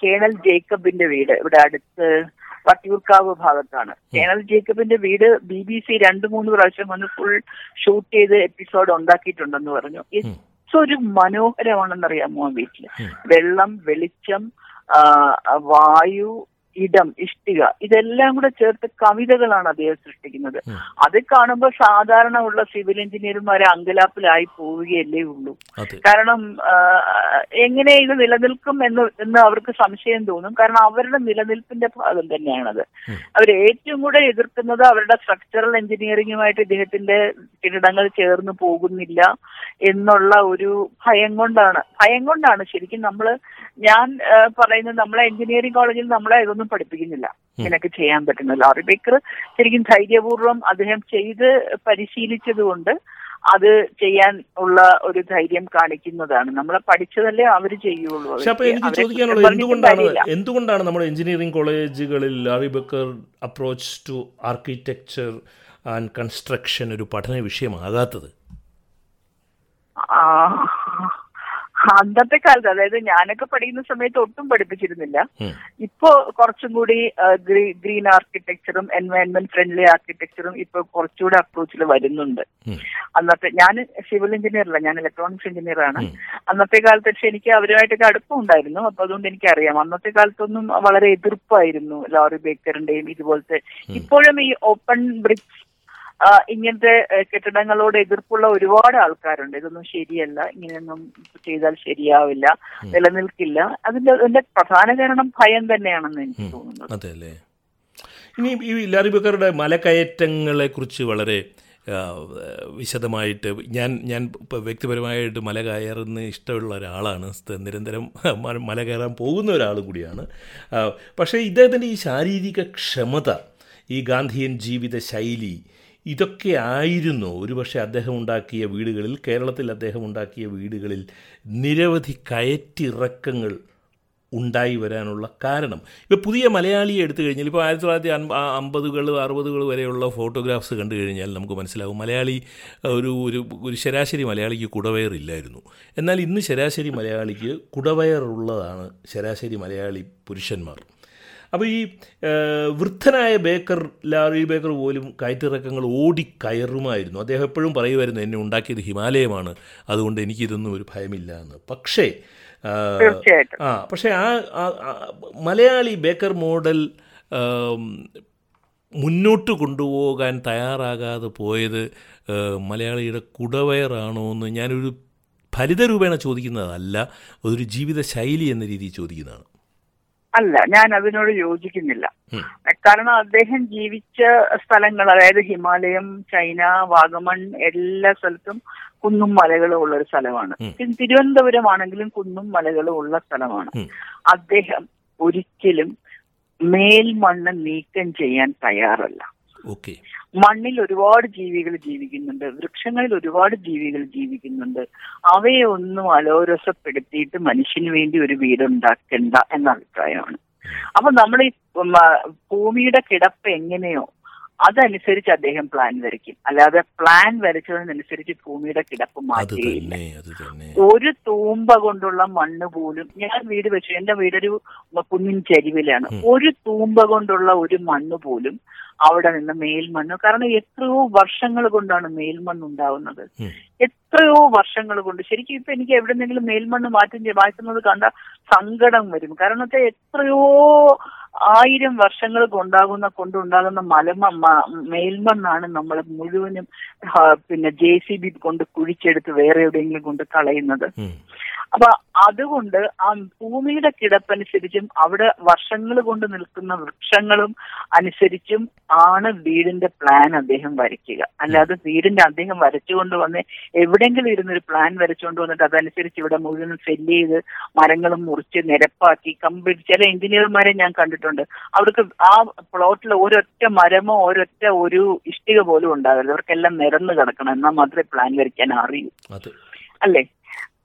കേണൽ ജേക്കബിന്റെ വീട് ഇവിടെ അടുത്ത് വട്ടിയൂർക്കാവ് ഭാഗത്താണ്. കേണൽ ജേക്കബിന്റെ വീട് ബി ബി സി രണ്ടു മൂന്ന് പ്രാവശ്യം വന്ന് ഫുൾ ഷൂട്ട് ചെയ്ത് എപ്പിസോഡ് ഉണ്ടാക്കിയിട്ടുണ്ടെന്ന് പറഞ്ഞു. ഒരു മനോഹരമാണെന്നറിയാമോ വീട്ടിൽ? വെള്ളം വെളിച്ചം വായു ഇടം ഇഷ്ടിക ഇതെല്ലാം കൂടെ ചേർത്ത് കവിതകളാണ് അദ്ദേഹം സൃഷ്ടിക്കുന്നത്. അത് കാണുമ്പോൾ സാധാരണ ഉള്ള സിവിൽ എഞ്ചിനീയർമാരെ അങ്കലാപ്പിലായി പോവുകയല്ലേ ഉള്ളൂ. കാരണം എങ്ങനെ ഇത് നിലനിൽക്കും എന്ന് എന്ന് അവർക്ക് സംശയം തോന്നും. കാരണം അവരുടെ നിലനിൽപ്പിന്റെ ഭാഗം തന്നെയാണത്. അവർ ഏറ്റവും കൂടെ എതിർക്കുന്നത് അവരുടെ സ്ട്രക്ചറൽ എഞ്ചിനീയറിംഗുമായിട്ട് ഇദ്ദേഹത്തിന്റെ കെട്ടിടങ്ങൾ ചേർന്ന് പോകുന്നില്ല എന്നുള്ള ഒരു ഭയം കൊണ്ടാണ്. ഭയം കൊണ്ടാണ് ശരിക്കും നമ്മൾ ഞാൻ പറയുന്നത് നമ്മളെ എഞ്ചിനീയറിംഗ് കോളേജിൽ നമ്മളെ ഇതൊന്നും പഠിപ്പിക്കുന്നില്ല. ഇങ്ങനെയൊക്കെ ചെയ്യാൻ പറ്റുന്ന ലോറി ബേക്കർ ശരിക്കും ധൈര്യപൂർവം അദ്ദേഹം ചെയ്ത് പരിശീലിച്ചത് കൊണ്ട് അത് ചെയ്യാൻ ഉള്ള ഒരു ധൈര്യം കാണിക്കുന്നതാണ്. നമ്മളെ പഠിച്ചതല്ലേ അവർ ചെയ്യുള്ളൂ. എനിക്ക് ചോദിക്കാനുള്ളത് എന്തുകൊണ്ടാണ് എന്തുകൊണ്ടാണ് നമ്മുടെ എഞ്ചിനീയറിംഗ് കോളേജുകളിൽ Laurie Baker approach to architecture and construction ഒരു പഠന വിഷയമാകാത്തത്? ആ, അന്നത്തെ കാലത്ത് അതായത് ഞാനൊക്കെ പഠിക്കുന്ന സമയത്ത് ഒട്ടും പഠിപ്പിച്ചിരുന്നില്ല. ഇപ്പോ കുറച്ചും കൂടി ഗ്രീൻ ആർക്കിടെക്ചറും എൻവയൺമെന്റ് ഫ്രണ്ട്ലി ആർക്കിടെക്ചറും ഇപ്പൊ കുറച്ചുകൂടി അപ്രോച്ചിൽ വരുന്നുണ്ട്. അന്നത്തെ ഞാൻ സിവിൽ എഞ്ചിനീയർ അല്ല ഞാൻ ഇലക്ട്രോണിക്സ് എഞ്ചിനീയർ ആണ് അന്നത്തെ കാലത്ത് പക്ഷെ എനിക്ക് അവരുമായിട്ടൊക്കെ അടുപ്പം ഉണ്ടായിരുന്നു. അപ്പൊ അതുകൊണ്ട് എനിക്കറിയാം. അന്നത്തെ കാലത്തൊന്നും വളരെ എതിർപ്പായിരുന്നു ലോറി ബേക്കറിന്റെയും ഇതുപോലത്തെ. ഇപ്പോഴും ഈ ഓപ്പൺ ബ്രിക്സ് ഇങ്ങനത്തെ കെട്ടിടങ്ങളോട് എതിർപ്പുള്ള ഒരുപാട് ആൾക്കാരുണ്ട്. ഇതൊന്നും ശരിയല്ല. ഇങ്ങനെയൊന്നും ചെയ്താൽ ശരിയാവില്ല. നിലനിൽക്കില്ല. അതിന്റെ അതിന്റെ പ്രധാന കാരണം ഭയം തന്നെയാണെന്ന് എനിക്ക് തോന്നുന്നു ഇനി ഈ ലാറി ബക്കറുടെ മലകയറ്റങ്ങളെ കുറിച്ച് വളരെ വിശദമായിട്ട് ഞാൻ ഞാൻ വ്യക്തിപരമായിട്ട് മല കയറുന്ന ഇഷ്ടമുള്ള ഒരാളാണ്. നിരന്തരം മല കയറാൻ പോകുന്ന ഒരാളും കൂടിയാണ്. പക്ഷേ ഇദ്ദേഹത്തിന്റെ ഈ ശാരീരിക ക്ഷമത ഈ ഗാന്ധിയൻ ജീവിത ശൈലി ഇതൊക്കെ ആയിരുന്നു ഒരുപക്ഷെ അദ്ദേഹം ഉണ്ടാക്കിയ വീടുകളിൽ കേരളത്തിൽ അദ്ദേഹം ഉണ്ടാക്കിയ വീടുകളിൽ നിരവധി കയറ്റിറക്കങ്ങൾ ഉണ്ടായി വരാനുള്ള കാരണം. ഇപ്പോൾ പുതിയ മലയാളിയെ എടുത്തു കഴിഞ്ഞാൽ ഇപ്പോൾ ആയിരത്തി തൊള്ളായിരത്തി അമ്പതുകൾ അറുപതുകൾ വരെയുള്ള ഫോട്ടോഗ്രാഫ്സ് കണ്ടു കഴിഞ്ഞാൽ നമുക്ക് മനസ്സിലാവും മലയാളി ഒരു ഒരു ഒരു ശരാശരി മലയാളിക്ക് കുടവയറില്ലായിരുന്നു. എന്നാൽ ഇന്ന് ശരാശരി മലയാളിക്ക് കുടവയറുള്ളതാണ് ശരാശരി മലയാളി പുരുഷന്മാർ. അപ്പോൾ ഈ വൃദ്ധനായ ബേക്കർ ലാറി ബേക്കർ പോലും കയറ്റിറക്കങ്ങൾ ഓടിക്കയറുമായിരുന്നു അദ്ദേഹം എപ്പോഴും പറയുമായിരുന്നു എന്നെ ഉണ്ടാക്കിയത് ഹിമാലയമാണ്. അതുകൊണ്ട് എനിക്കിതൊന്നും ഒരു ഭയമില്ല എന്ന്. പക്ഷേ ആ, പക്ഷേ ആ മലയാളി ബേക്കർ മോഡൽ മുന്നോട്ട് കൊണ്ടുപോകാൻ തയ്യാറാകാതെ പോയത് മലയാളിയുടെ കുടവയറാണോ എന്ന് ഞാനൊരു ഫലിതരൂപേണ ചോദിക്കുന്നതല്ല ഒരു ജീവിത ശൈലി എന്ന രീതിയിൽ ചോദിക്കുന്നതാണ്. അല്ല ഞാൻ അതിനോട് യോജിക്കുന്നില്ല. കാരണം അദ്ദേഹം ജീവിച്ച സ്ഥലങ്ങൾ അതായത് ഹിമാലയം ചൈന വാഗമൺ എല്ലാ സ്ഥലത്തും കുന്നും മലകളും ഉള്ള ഒരു സ്ഥലമാണ് പിന്നെ തിരുവനന്തപുരം ആണെങ്കിലും കുന്നും മലകളും ഉള്ള സ്ഥലമാണ്. അദ്ദേഹം ഒരിക്കലും മേൽമണ്ണ് നീക്കം ചെയ്യാൻ തയ്യാറല്ല. മണ്ണിൽ ഒരുപാട് ജീവികൾ ജീവിക്കുന്നുണ്ട്. വൃക്ഷങ്ങളിൽ ഒരുപാട് ജീവികൾ ജീവിക്കുന്നുണ്ട്. അവയെ ഒന്നും അലോരസപ്പെടുത്തിയിട്ട് മനുഷ്യന് വേണ്ടി ഒരു വീട് ഉണ്ടാക്കണ്ട എന്ന അഭിപ്രായമാണ്. അപ്പൊ നമ്മൾ ഈ ഭൂമിയുടെ കിടപ്പ് എങ്ങനെയോ അതനുസരിച്ച് അദ്ദേഹം പ്ലാൻ വരയ്ക്കും. അല്ലാതെ പ്ലാൻ വരച്ചതിനനുസരിച്ച് ഭൂമിയുടെ കിടപ്പ് മാറ്റുകയില്ല. ഒരു തൂമ്പ കൊണ്ടുള്ള മണ്ണ് പോലും ഞാൻ വീട് വെച്ചു എന്റെ വീടൊരു കുന്നിൻ ചരിവിലാണ്. ഒരു തൂമ്പ കൊണ്ടുള്ള ഒരു മണ്ണ് പോലും അവിടെ നിന്ന് മേൽമണ്ണ്. കാരണം എത്രയോ വർഷങ്ങൾ കൊണ്ടാണ് മേൽമണ്ണ് ഉണ്ടാവുന്നത്. എത്രയോ വർഷങ്ങൾ കൊണ്ട് ശരിക്കും ഇപ്പൊ എനിക്ക് എവിടെന്നെങ്കിലും മേൽമണ്ണ് മാറ്റം മാറ്റുന്നത് കണ്ട സങ്കടം വരും. കാരണം വെച്ചാൽ എത്രയോ ആയിരം വർഷങ്ങൾ കൊണ്ടാകുന്ന കൊണ്ടുണ്ടാകുന്ന മലമ മേൽമണ്ണാണ് നമ്മൾ മുഴുവനും പിന്നെ ജെ സി ബി കൊണ്ട് കുഴിച്ചെടുത്ത് വേറെ എവിടെയെങ്കിലും കൊണ്ട് കളയുന്നത്. അപ്പൊ അതുകൊണ്ട് ആ ഭൂമിയുടെ കിടപ്പനുസരിച്ചും അവിടെ വർഷങ്ങൾ കൊണ്ട് നിൽക്കുന്ന വൃക്ഷങ്ങളും അനുസരിച്ചും ആണ് വീടിന്റെ പ്ലാൻ അദ്ദേഹം വരയ്ക്കുക. അല്ലാതെ വീടിന്റെ അദ്ദേഹം വരച്ചുകൊണ്ട് വന്ന് എവിടെയെങ്കിലും ഇരുന്നൊരു പ്ലാൻ വരച്ചുകൊണ്ട് വന്നിട്ട് അതനുസരിച്ച് ഇവിടെ മുഴുവൻ സെല്ല് ചെയ്ത് മരങ്ങളും മുറിച്ച് നിരപ്പാക്കി കംപ്ലീറ്റ് ചില എഞ്ചിനീയർമാരെ ഞാൻ കണ്ടിട്ടുണ്ട്. അവർക്ക് ആ പ്ലോട്ടിൽ ഒരൊറ്റ മരമോ ഒരൊറ്റ ഒരു ഇഷ്ടിക പോലും ഉണ്ടാകരുത് അവർക്കെല്ലാം നിരന്ന് കിടക്കണം. എന്നാൽ മാത്രമേ പ്ലാൻ വരയ്ക്കാൻ അറിയൂ. അല്ലേ?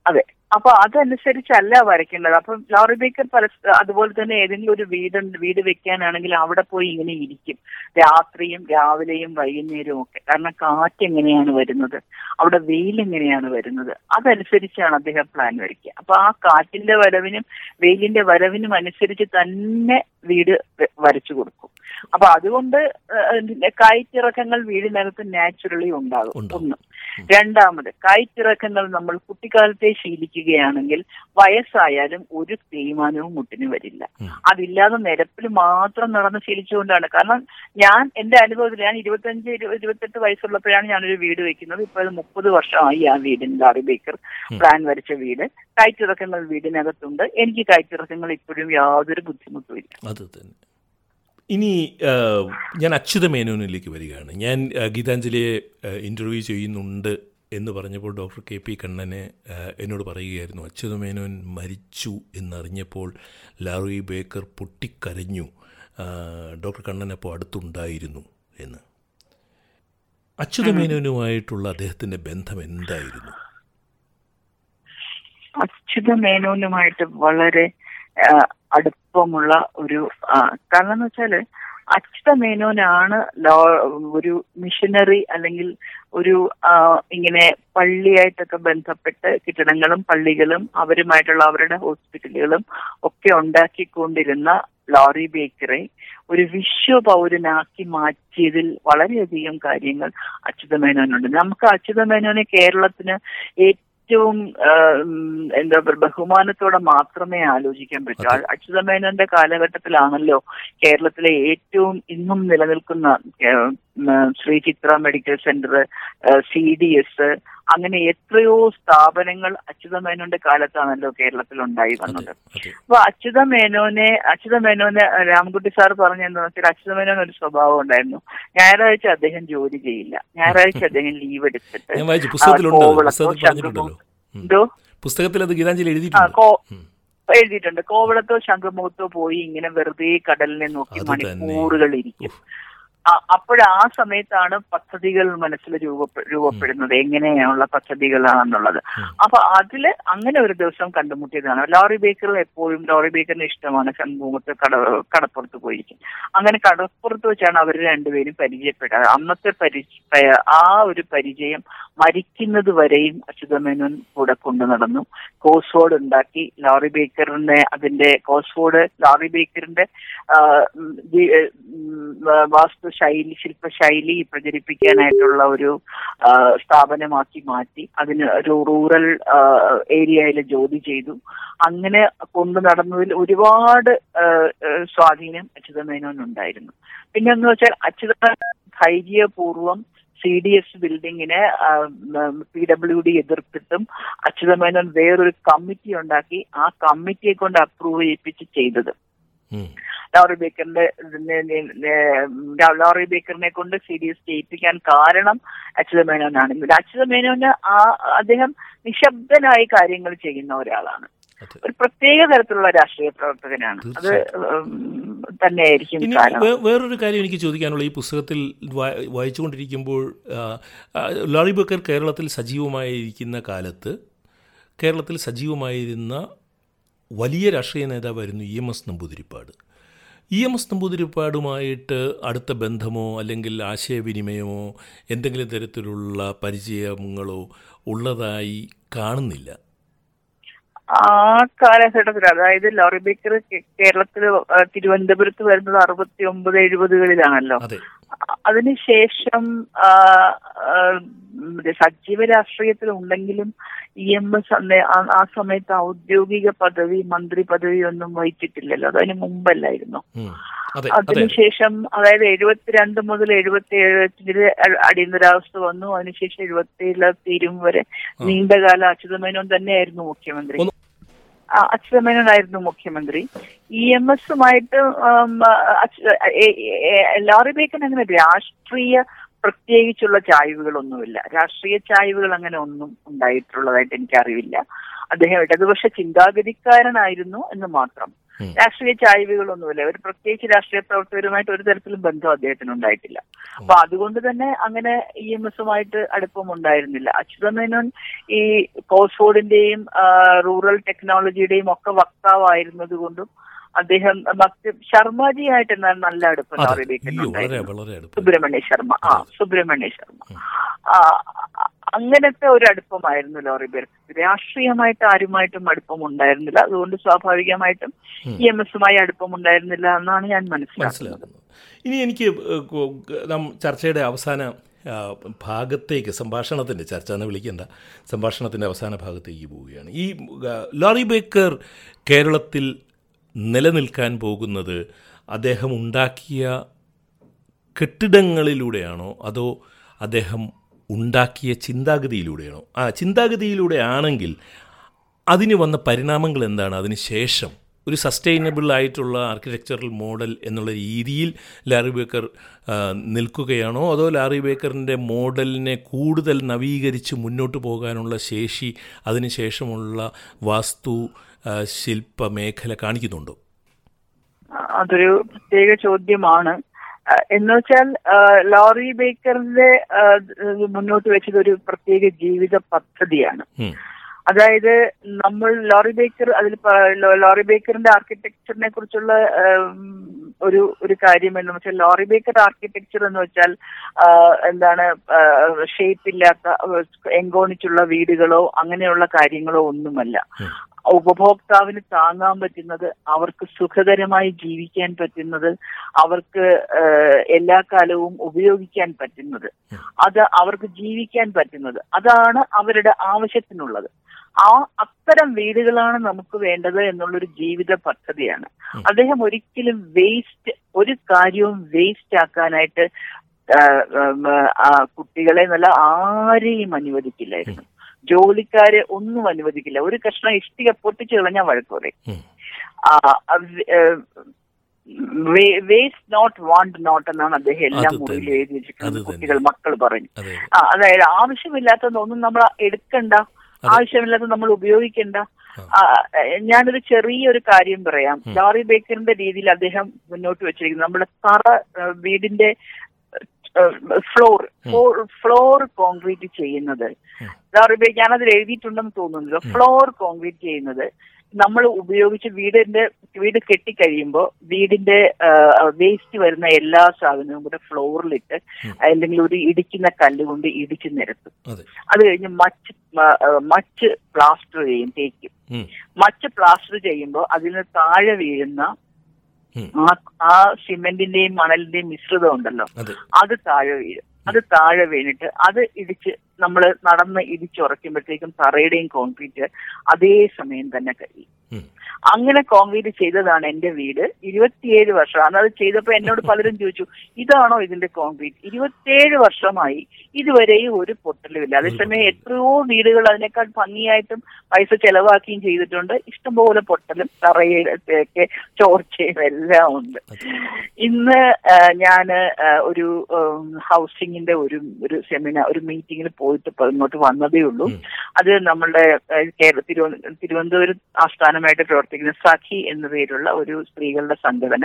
അതെ. അപ്പൊ അതനുസരിച്ചല്ല വരയ്ക്കേണ്ടത്. അപ്പം ലോറി ബേക്കർ പല അതുപോലെ തന്നെ ഏതെങ്കിലും ഒരു വീട് വീട് വെക്കാനാണെങ്കിൽ അവിടെ പോയി ഇങ്ങനെ ഇരിക്കും. രാത്രിയും രാവിലെയും വൈകുന്നേരവും ഒക്കെ. കാരണം കാറ്റ് എങ്ങനെയാണ് വരുന്നത്? അവിടെ വെയിൽ എങ്ങനെയാണ് വരുന്നത്? അതനുസരിച്ചാണ് അദ്ദേഹം പ്ലാൻ വരയ്ക്കുക. അപ്പൊ ആ കാറ്റിന്റെ വരവിനും വെയിലിന്റെ വരവിനും അനുസരിച്ച് തന്നെ വീട് വരച്ചു കൊടുക്കും. അപ്പൊ അതുകൊണ്ട് കയറ്റിറക്കങ്ങൾ വീടിനകത്ത് നാച്ചുറലി ഉണ്ടാകും. ഒന്ന്. രണ്ടാമത് കയറ്റിറക്കങ്ങൾ നമ്മൾ കുട്ടിക്കാലത്തെ ശീലിക്കുകയാണെങ്കിൽ വയസ്സായാലും ഒരു തേയ്മാനവും മുട്ടിന് വരില്ല. അതില്ലാതെ നിരപ്പിൽ മാത്രം നടന്ന് ശീലിച്ചുകൊണ്ടാണ്. കാരണം ഞാൻ എന്റെ അനുഭവത്തിൽ ഞാൻ ഇരുപത്തഞ്ച് ഇരു- ഇരുപത്തെട്ട് വയസ്സുള്ളപ്പോഴാണ് ഞാനൊരു വീട് വെക്കുന്നത്. ഇപ്പൊ അത് മുപ്പത് വർഷമായി ആ വീടിന് ലാറി ബേക്കർ പ്ലാൻ വരച്ച വീട്. കയറ്റിറക്കങ്ങൾ വീടിനകത്തുണ്ട്. എനിക്ക് കയറ്റിറക്കങ്ങൾ ഇപ്പോഴും യാതൊരു ബുദ്ധിമുട്ടും ഇല്ല ഇനി ഞാൻ അച്യുത മേനോനിലേക്ക് വരികയാണ്. ഞാൻ ഗീതാഞ്ജലിയെ ഇന്റർവ്യൂ ചെയ്യുന്നുണ്ട് എന്ന് പറഞ്ഞപ്പോൾ ഡോക്ടർ കെ പി കണ്ണനെ എന്നോട് പറയുകയായിരുന്നു അച്യുത മേനോൻ മരിച്ചു എന്നറിഞ്ഞപ്പോൾ ലാറി ബേക്കർ പൊട്ടിക്കരഞ്ഞു. ഡോക്ടർ കണ്ണൻ അപ്പോൾ അടുത്തുണ്ടായിരുന്നു എന്ന്. അച്യുത മേനോനുമായിട്ടുള്ള അദ്ദേഹത്തിന്റെ ബന്ധം എന്തായിരുന്നു? അച്യുത മേനോനുമായിട്ട് വളരെ അടുപ്പമുള്ള ഒരു കാരണം എന്ന് വെച്ചാൽ അച്യുത മേനോനാണ് ലോ- ഒരു മിഷനറി അല്ലെങ്കിൽ ഒരു ഇങ്ങനെ പള്ളിയായിട്ടൊക്കെ ബന്ധപ്പെട്ട് കെട്ടിടങ്ങളും പള്ളികളും അവരുമായിട്ടുള്ള അവരുടെ ഹോസ്പിറ്റലുകളും ഒക്കെ ഉണ്ടാക്കിക്കൊണ്ടിരുന്ന ലോറി ബേക്കറെ ഒരു വിശ്വ പൗരനാക്കി മാറ്റിയതിൽ വളരെയധികം കാര്യങ്ങൾ അച്യുത മേനോനുണ്ട് നമുക്ക് അച്യുത മേനോനെ കേരളത്തിന് ഏറ്റവും ഉം, എന്താ പറയുക ബഹുമാനത്തോടെ മാത്രമേ ആലോചിക്കാൻ പറ്റൂ. അച്യുതമേനന്റെ കാലഘട്ടത്തിലാണല്ലോ കേരളത്തിലെ ഏറ്റവും ഇന്നും നിലനിൽക്കുന്ന Sree Chitra medical centre C D S അങ്ങനെ എത്രയോ സ്ഥാപനങ്ങൾ അച്യുത മേനോന്റെ കാലത്താണല്ലോ കേരളത്തിൽ ഉണ്ടായി വന്നത്. അപ്പൊ അച്യുത മേനോനെ അച്യുത മേനോനെ രാമൻകുട്ടി സാർ പറഞ്ഞെന്ന് വെച്ചാൽ അച്യുത മേനോന് ഒരു സ്വഭാവം ഉണ്ടായിരുന്നു. ഞായറാഴ്ച അദ്ദേഹം ജോലി ചെയ്യില്ല. ഞായറാഴ്ച അദ്ദേഹം ലീവ് എടുത്തിട്ട് കോവളത്തോ. എന്തോ? പുസ്തകത്തിൽ അത് ഗീതാഞ്ജലി എഴുതിയിട്ടുണ്ട്. എഴുതിയിട്ടുണ്ട്. കോവളത്തോ ശംഖുമുഖത്തോ പോയി ഇങ്ങനെ വെറുതെ കടലിനെ നോക്കി മണിക്കൂറുകൾ ഇരിക്കും. അപ്പോൾ ആ സമയത്താണ് പദ്ധതികൾ മനസ്സിൽ രൂപപ്പെ- രൂപപ്പെടുന്നത്. എങ്ങനെയുള്ള പദ്ധതികളാണെന്നുള്ളത്. അപ്പൊ അതിൽ അങ്ങനെ ഒരു ദിവസം കണ്ടുമുട്ടിയതാണ്. ലോറി ബേക്കർ എപ്പോഴും ലോറി ബേക്കറിന് ഇഷ്ടമാണ്. ശംഖുമുഖത്ത് കട കടപ്പുറത്ത് പോയിരിക്കും. അങ്ങനെ കടപ്പുറത്ത് വെച്ചാണ് അവർ രണ്ടുപേരും പരിചയപ്പെട്ടത്. അന്നത്തെ പരിചയ ആ ഒരു പരിചയം മരിക്കുന്നത് വരെയും അച്യുതമേനോൻ കൂടെ കൊണ്ടു നടന്നു. കോസ്ഫോർഡ് ഉണ്ടാക്കി. ലോറി ബേക്കറിന്റെ അതിന്റെ കോസ്ഫോർഡ് ലോറി ബേക്കറിന്റെ വാസ്തു ശൈലി ശില്പശൈലി പ്രചരിപ്പിക്കാനായിട്ടുള്ള ഒരു സ്ഥാപനമാക്കി മാറ്റി. അതിന് ഒരു റൂറൽ ഏരിയയിൽ ജോലി ചെയ്തു. അങ്ങനെ കൊണ്ടു നടന്നതിൽ ഒരുപാട് സ്വാധീനം അച്യുതമേനോൻ ഉണ്ടായിരുന്നു. പിന്നെ എന്ന് വെച്ചാൽ അച്യുത ധൈര്യപൂർവം സി ഡി എസ് ബിൽഡിങ്ങിന് പി ഡബ്ല്യു ഡി എതിർത്തിട്ടും അച്യുതമേനോൻ വേറൊരു കമ്മിറ്റി ഉണ്ടാക്കി ആ കമ്മിറ്റിയെ കൊണ്ട് അപ്രൂവ് ചെയ്യിപ്പിച്ച് ചെയ്തത്. ലോറി ബേക്കറിന്റെ ലോറി ബേക്കറിനെ കൊണ്ട് സി ഡി എസ് ചെയ്യിപ്പിക്കാൻ കാരണം അച്യുത മേനോനാണ് അച്യുത മേനോന് ആ അദ്ദേഹം നിശബ്ദനായി കാര്യങ്ങൾ ചെയ്യുന്ന ഒരാളാണ്. ഒരു പ്രത്യേക തരത്തിലുള്ള രാഷ്ട്രീയ പ്രവർത്തകനാണ്. അത് തന്നെയായിരിക്കും വേറൊരു കാര്യം എനിക്ക് ചോദിക്കാനുള്ള ഈ പുസ്തകത്തിൽ വായിച്ചുകൊണ്ടിരിക്കുമ്പോൾ ലോറി ബക്കർ കേരളത്തിൽ സജീവമായിരിക്കുന്ന കാലത്ത് കേരളത്തിൽ സജീവമായിരുന്ന വലിയ രാഷ്ട്രീയ നേതാവായിരുന്നു E M S Namboodiripad. E M S നമ്പൂതിരിപ്പാടുമായിട്ട് അടുത്ത ബന്ധമോ അല്ലെങ്കിൽ ആശയവിനിമയമോ എന്തെങ്കിലും തരത്തിലുള്ള പരിചയങ്ങളോ ഉള്ളതായി കാണുന്നില്ല. ആ കാലഘട്ടത്തിൽ അതായത് ലോറി ബേക്കർ കേരളത്തിൽ തിരുവനന്തപുരത്ത് വരുന്നത് അറുപത്തി ഒമ്പത് എഴുപതുകളിലാണല്ലോ. അതെ. അതിനുശേഷം സജീവ രാഷ്ട്രീയത്തിൽ ഉണ്ടെങ്കിലും ഇ എം എസ് ആ- സമയത്ത് ഔദ്യോഗിക പദവി മന്ത്രി പദവി ഒന്നും വഹിച്ചിട്ടില്ലല്ലോ. അത് അതിന് മുമ്പല്ലായിരുന്നു. അതെ അതെ. അതിനുശേഷം അതായത് എഴുപത്തിരണ്ട് മുതൽ എഴുപത്തി ഏഴ് അടിയന്തരാവസ്ഥ വന്നു. അതിനുശേഷം എഴുപത്തി ഏഴിലെ തീരും വരെ നീണ്ടകാല അച്യുതമേനോൻ തന്നെയായിരുന്നു മുഖ്യമന്ത്രി. അച്യുതമേനോനായിരുന്നു മുഖ്യമന്ത്രി. ഇ എം എസുമായിട്ട് ലോറി ബേക്കൻ അങ്ങനെ രാഷ്ട്രീയ പ്രത്യേകിച്ചുള്ള ചായ്വുകളൊന്നുമില്ല. രാഷ്ട്രീയ ചായ്വുകൾ അങ്ങനെ ഒന്നും ഉണ്ടായിട്ടുള്ളതായിട്ട് എനിക്കറിവില്ല. അദ്ദേഹം ഇടതുപക്ഷ ചിന്താഗതിക്കാരനായിരുന്നു എന്ന് മാത്രം. രാഷ്ട്രീയ ചായ്വുകളൊന്നുമില്ല. ഒരു പ്രത്യേകിച്ച് രാഷ്ട്രീയ പ്രവർത്തകരുമായിട്ട് ഒരു തരത്തിലും ബന്ധം അദ്ദേഹത്തിന് ഉണ്ടായിട്ടില്ല. അപ്പൊ അതുകൊണ്ട് തന്നെ അങ്ങനെ ഇ എം എസുമായിട്ട് അടുപ്പം ഉണ്ടായിരുന്നില്ല. അച്യുതമേനോൻ ഈ കോസ്ഫോർഡിന്റെയും റൂറൽ ടെക്നോളജിയുടെയും ഒക്കെ വക്താവായിരുന്നത് കൊണ്ടും അദ്ദേഹം മറ്റ് ശർമ്മജിയായിട്ട് എന്നാൽ നല്ല അടുപ്പം സുബ്രഹ്മണ്യ ശർമ്മ. ആ സുബ്രഹ്മണ്യ ശർമ്മ. അങ്ങനത്തെ ഒരു അടുപ്പമായിരുന്നു ലോറി ബേർക്ക് രാഷ്ട്രീയമായിട്ട് ആരുമായിട്ടും അടുപ്പം ഉണ്ടായിരുന്നില്ല. അതുകൊണ്ട് സ്വാഭാവികമായിട്ടും. ഇ എം എസുമായി അടുപ്പം ഉണ്ടായിരുന്നില്ല എന്നാണ് ഞാൻ മനസ്സിലാക്കുന്നത്. ഇനി എനിക്ക് ചർച്ചയുടെ അവസാന ഭാഗത്തേക്ക് സംഭാഷണത്തിന്റെ ചർച്ച എന്ന് വിളിക്കേണ്ട സംഭാഷണത്തിന്റെ അവസാന ഭാഗത്തേക്ക് പോവുകയാണ്. ഈ ലോറി ബേക്കർ കേരളത്തിൽ നിലനിൽക്കാൻ പോകുന്നത് അദ്ദേഹം ഉണ്ടാക്കിയ കെട്ടിടങ്ങളിലൂടെയാണോ അതോ അദ്ദേഹം ഉണ്ടാക്കിയ ചിന്താഗതിയിലൂടെയാണോ? ആ ചിന്താഗതിയിലൂടെ ആണെങ്കിൽ അതിന് വന്ന പരിണാമങ്ങൾ എന്താണ്? അതിന് ശേഷം ഒരു സസ്റ്റൈനബിൾ ആയിട്ടുള്ള ആർക്കിടെക്ചറൽ മോഡൽ എന്നുള്ള രീതിയിൽ ലാറി ബേക്കർ നിൽക്കുകയാണോ? അതോ ലാറി ബേക്കറിന്റെ മോഡലിനെ കൂടുതൽ നവീകരിച്ച് മുന്നോട്ട് പോകാനുള്ള ശേഷി അതിനുശേഷമുള്ള വാസ്തു ആ, ശില്പ മേഖല കാണിക്കുന്നുണ്ടോ? അതൊരു പ്രത്യേക ചോദ്യമാണ്. എന്ന് വെച്ചാൽ ലോറി ബേക്കറിന്റെ മുന്നോട്ട് വെച്ചത് ഒരു പ്രത്യേക ജീവിത പദ്ധതിയാണ്. അതായത് നമ്മൾ ലോറി ബേക്കർ അതിൽ ലോറി ബേക്കറിന്റെ ആർക്കിടെക്ചറിനെ കുറിച്ചുള്ള ഒരു ഒരു കാര്യം എന്ന് വെച്ചാൽ ലോറി ബേക്കർ ആർക്കിടെക്ചർ എന്ന് വെച്ചാൽ എന്താണ് ഷേപ്പ് ഇല്ലാത്ത എങ്കോണിച്ചുള്ള വീടുകളോ അങ്ങനെയുള്ള കാര്യങ്ങളോ ഒന്നുമല്ല. ഉപഭോക്താവിന് താങ്ങാൻ പറ്റുന്നത് അവർക്ക് സുഖകരമായി ജീവിക്കാൻ പറ്റുന്നത് അവർക്ക് എല്ലാ കാലവും ഉപയോഗിക്കാൻ പറ്റുന്നത്. അത് അവർക്ക് ജീവിക്കാൻ പറ്റുന്നത്. അതാണ് അവരുടെ ആവശ്യത്തിനുള്ളത്. ആ അത്തരം വീടുകളാണ് നമുക്ക് വേണ്ടത് എന്നുള്ളൊരു ജീവിത പദ്ധതിയാണ്. അദ്ദേഹം ഒരിക്കലും വേസ്റ്റ് ഒരു കാര്യവും വേസ്റ്റ് ആക്കാനായിട്ട് കുട്ടികളെ നല്ല ആരെയും അനുവദിക്കില്ലായിരുന്നു. ജോലിക്കാരെ ഒന്നും അനുവദിക്കില്ല. ഒരു കഷ്ണം ഇഷ്ടിക പൊട്ടിച്ചു കളഞ്ഞാൽ വഴക്ക് പറയും. വേസ്റ്റ് നോട്ട് വാണ്ട് നോട്ട് എന്നാണ് അദ്ദേഹം എല്ലാ മുറിയിൽ മുറിയിലും എഴുതി വെച്ചിട്ടുള്ളത് കുട്ടികൾ മക്കൾ പറഞ്ഞു. ആ അതായത് ആവശ്യമില്ലാത്തതൊന്നും നമ്മൾ എടുക്കണ്ട. ആവശ്യമില്ലാത്ത നമ്മൾ ഉപയോഗിക്കണ്ട. ഞാനൊരു ചെറിയൊരു കാര്യം പറയാം. ലാറി ബേക്കറിന്റെ രീതിയിൽ അദ്ദേഹം മുന്നോട്ട് വെച്ചിരിക്കുന്നു. നമ്മുടെ തറ വീടിന്റെ ഫ്ലോർ ഫ്ലോർ കോൺക്രീറ്റ് ചെയ്യുന്നത്. ഞാൻ അതിൽ ഞാനതിൽ എഴുതിയിട്ടുണ്ടെന്ന് തോന്നുന്നില്ല ഫ്ലോർ കോൺക്രീറ്റ് ചെയ്യുന്നത് നമ്മൾ ഉപയോഗിച്ച് വീടിന്റെ വീട് കെട്ടിക്കഴിയുമ്പോൾ വീടിന്റെ വേസ്റ്റ് വരുന്ന എല്ലാ സാധനവും കൂടെ ഫ്ലോറിലിട്ട് അല്ലെങ്കിൽ ഒരു ഇടിക്കുന്ന കല്ലുകൊണ്ട് ഇടിച്ചു നിരത്തും. അതെ. കഴിഞ്ഞ് മച്ച് മച്ച് പ്ലാസ്റ്റർ ചെയ്യും തേക്കും. മച്ച് പ്ലാസ്റ്റർ ചെയ്യുമ്പോൾ അതിന് താഴെ വീഴുന്ന. ആ സിമെന്റിന്റെയും മണലിന്റെയും മിശ്രിതം ഉണ്ടല്ലോ. അത് താഴെ വീഴും. അത് താഴെ വീണിട്ട് അത് ഇടിച്ച് നമ്മൾ നടന്ന് ഇടിച്ചുറയ്ക്കുമ്പോഴത്തേക്കും തറയുടെയും കോൺക്രീറ്റ് അതേ സമയം തന്നെ കഴിയും അങ്ങനെ കോൺക്രീറ്റ് ചെയ്തതാണ് എന്റെ വീട്. ഇരുപത്തിയേഴ് വർഷം അന്ന് അത് ചെയ്തപ്പോൾ എന്നോട് പലരും ചോദിച്ചു ഇതാണോ ഇതിന്റെ കോൺക്രീറ്റ് ഇരുപത്തിയേഴ് വർഷമായി ഇതുവരെയും ഒരു പൊട്ടലുമില്ല. അതേസമയം എത്രയോ വീടുകൾ അതിനേക്കാൾ ഭംഗിയായിട്ടും പൈസ ചെലവാക്കിയും ചെയ്തിട്ടുണ്ട്. ഇഷ്ടംപോലെ പൊട്ടലും തറയിലൊക്കെ ചോർച്ചയും എല്ലാം ഉണ്ട്. ഇന്ന് ഞാൻ ഒരു ഹൗസിംഗിന്റെ ഹൗസിങ്ങിന്റെ ഒരു ഒരു സെമിനാർ ഒരു മീറ്റിങ്ങിൽ പോയിട്ട് ഇപ്പൊ ഇങ്ങോട്ട് വന്നതേ ഉള്ളൂ. അത് നമ്മളുടെ കേരള തിരുവന- തിരുവനന്തപുരം ആസ്ഥാനമായിട്ട് പ്രവർത്തിക്കുന്ന സഖി എന്ന പേരുള്ള ഒരു സ്ത്രീകളുടെ സംഘടന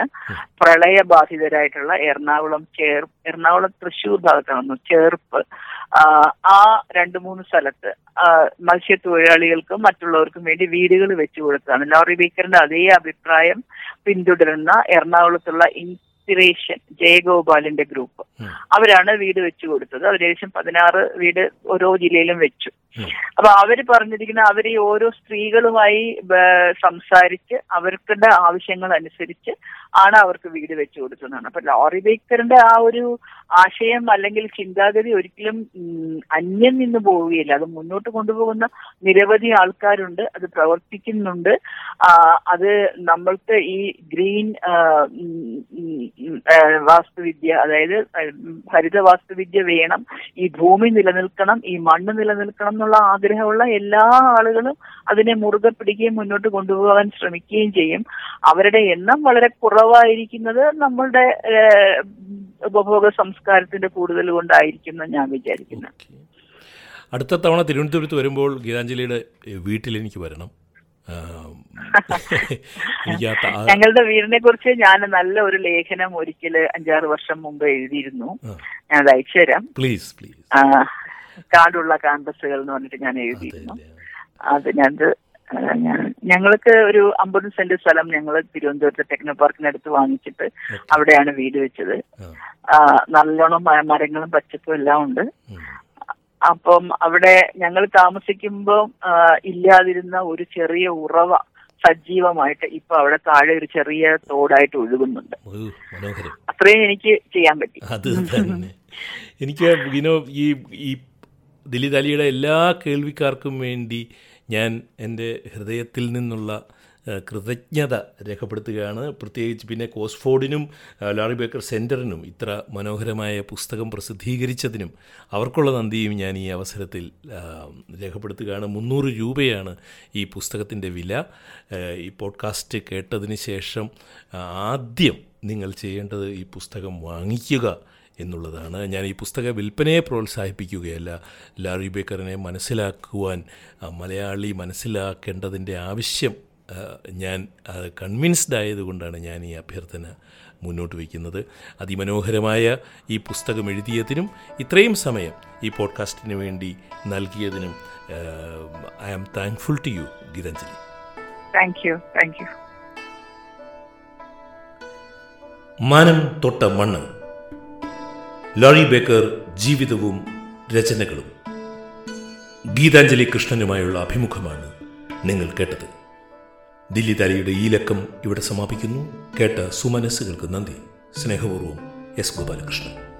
പ്രളയബാധിതരായിട്ടുള്ള എറണാകുളം ചേർ എറണാകുളം തൃശ്ശൂർ ഭാഗത്താണ് ചേർപ്പ് ആ, ആ രണ്ട് മൂന്ന് സ്ഥലത്ത് മത്സ്യത്തൊഴിലാളികൾക്കും മറ്റുള്ളവർക്കും വേണ്ടി വീടുകൾ വെച്ചു കൊടുത്തതാണ്. ലോറി ബീക്കറിന്റെ അതേ അഭിപ്രായം പിന്തുടരുന്ന എറണാകുളത്തുള്ള ഇൻസ്പിറേഷൻ ജയഗോപാലിന്റെ ഗ്രൂപ്പ്. അവരാണ് വീട് വെച്ചു കൊടുത്തത് അവർ ഏകദേശം പതിനാറ് വീട് ഓരോ ജില്ലയിലും വെച്ചു. അപ്പൊ അവർ പറഞ്ഞിരിക്കുന്ന അവർ ഈ ഓരോ സ്ത്രീകളുമായി സംസാരിച്ച് അവർക്കുടെ ആവശ്യങ്ങൾ അനുസരിച്ച് ആണ് അവർക്ക് വീട് വെച്ചു കൊടുക്കുന്നതാണ്. അപ്പൊ ലോറി ബേക്കറിന്റെ ആ ഒരു ആശയം അല്ലെങ്കിൽ ചിന്താഗതി ഒരിക്കലും അന്യം നിന്ന് പോവുകയില്ല. അത് മുന്നോട്ട് കൊണ്ടുപോകുന്ന നിരവധി ആൾക്കാരുണ്ട്. അത് പ്രവർത്തിക്കുന്നുണ്ട്. അത് നമ്മൾക്ക് ഈ ഗ്രീൻ വാസ്തുവിദ്യ അതായത് ഹരിത വാസ്തുവിദ്യ വേണം. ഈ ഭൂമി നിലനിൽക്കണം. ഈ മണ്ണ് നിലനിൽക്കണം എന്നുള്ള ആഗ്രഹമുള്ള എല്ലാ ആളുകളും അതിനെ മുറുകെ പിടിക്കുകയും മുന്നോട്ട് കൊണ്ടുപോകാൻ ശ്രമിക്കുകയും ചെയ്യും. അവരുടെ എണ്ണം വളരെ കുറവായിരിക്കുന്നത് നമ്മളുടെ ഉപഭോഗ സംസ്കാരത്തിന്റെ കൂടുതൽ കൊണ്ടായിരിക്കും ഞാൻ വിചാരിക്കുന്നു. അടുത്ത തവണ തിരുവനന്തപുരത്ത് വരുമ്പോൾ ഗീതാഞ്ജലിയുടെ വീട്ടിൽ എനിക്ക് വരണം. ഞങ്ങളുടെ വീടിനെ കുറിച്ച് ഞാൻ നല്ല ഒരു ലേഖനം ഒരിക്കൽ അഞ്ചാറ് വർഷം മുമ്പ് എഴുതിയിരുന്നു. ഞാൻ അത് അയച്ചു തരാം പ്ലീസ്. പ്ലീസ് കാടുള്ള കാമ്പസുകൾ എന്ന് പറഞ്ഞിട്ട് ഞാൻ എഴുതിയിരുന്നു. അത് ഞാൻ ഞങ്ങൾക്ക് ഒരു അമ്പത് സെന്റ് സ്ഥലം ഞങ്ങൾ തിരുവനന്തപുരത്ത് ടെക്നോ പാർക്കിനടുത്ത് വാങ്ങിച്ചിട്ട് അവിടെയാണ് വീട് വെച്ചത്. നല്ലോണം മരങ്ങളും പച്ചപ്പും എല്ലാം ഉണ്ട്. അപ്പം അവിടെ ഞങ്ങൾ താമസിക്കുമ്പോൾ ഇല്ലാതിരുന്ന ഒരു ചെറിയ ഉറവ സജീവമായിട്ട് ഇപ്പൊ അവിടെ താഴെ ഒരു ചെറിയ തോടായിട്ട് ഒഴുകുന്നുണ്ട്. അത്രയും എനിക്ക് ചെയ്യാൻ പറ്റി. അത് തന്നെ. എനിക്ക് വിനോ ഈ ഈ ദിലീപ് അലിയുടെ എല്ലാ കേൾവിക്കാർക്കും വേണ്ടി ഞാൻ എന്റെ ഹൃദയത്തിൽ നിന്നുള്ള കൃതജ്ഞത രേഖപ്പെടുത്തുകയാണ്. പ്രത്യേകിച്ച് പിന്നെ കോസ്ഫോർഡിനും ലാറി ബേക്കർ സെന്ററിനും ഇത്ര മനോഹരമായ പുസ്തകം പ്രസിദ്ധീകരിച്ചതിനും അവർക്കുള്ള നന്ദിയും ഞാൻ ഈ അവസരത്തിൽ രേഖപ്പെടുത്തുകയാണ്. മുന്നൂറ് രൂപയാണ് ഈ പുസ്തകത്തിന്റെ വില. ഈ പോഡ്കാസ്റ്റ് കേട്ടതിന് ശേഷം ആദ്യം നിങ്ങൾ ചെയ്യേണ്ടത് ഈ പുസ്തകം വാങ്ങിക്കുക എന്നുള്ളതാണ്. ഞാൻ ഈ പുസ്തക വിൽപ്പനയെ പ്രോത്സാഹിപ്പിക്കുകയല്ല. ലാറി ബേക്കറിനെ മനസ്സിലാക്കുവാൻ മലയാളി മനസ്സിലാക്കേണ്ടതിന്റെ ആവശ്യം ഞാൻ കൺവിൻസ്ഡ് ആയതുകൊണ്ടാണ് ഞാൻ ഈ അഭ്യർത്ഥന മുന്നോട്ട് വയ്ക്കുന്നത്. അതിമനോഹരമായ ഈ പുസ്തകം എഴുതിയതിനും ഇത്രയും സമയം ഈ പോഡ്കാസ്റ്റിന് വേണ്ടി നൽകിയതിനും I am thankful to you Geetanjali. Thank you thank you മാനം തൊട്ട മണ്ണ്. ലോറി ബേക്കർ ജീവിതവും രചനകളും. ഗീതാഞ്ജലി കൃഷ്ണനുമായുള്ള അഭിമുഖമാണ് നിങ്ങൾ കേട്ടത്. ദില്ലി താലിയുടെ ഈ ലക്കം ഇവിടെ സമാപിക്കുന്നു. കേട്ട സുമനസ്സുകൾക്ക് നന്ദി. സ്നേഹപൂർവം എസ് ഗോപാലകൃഷ്ണൻ.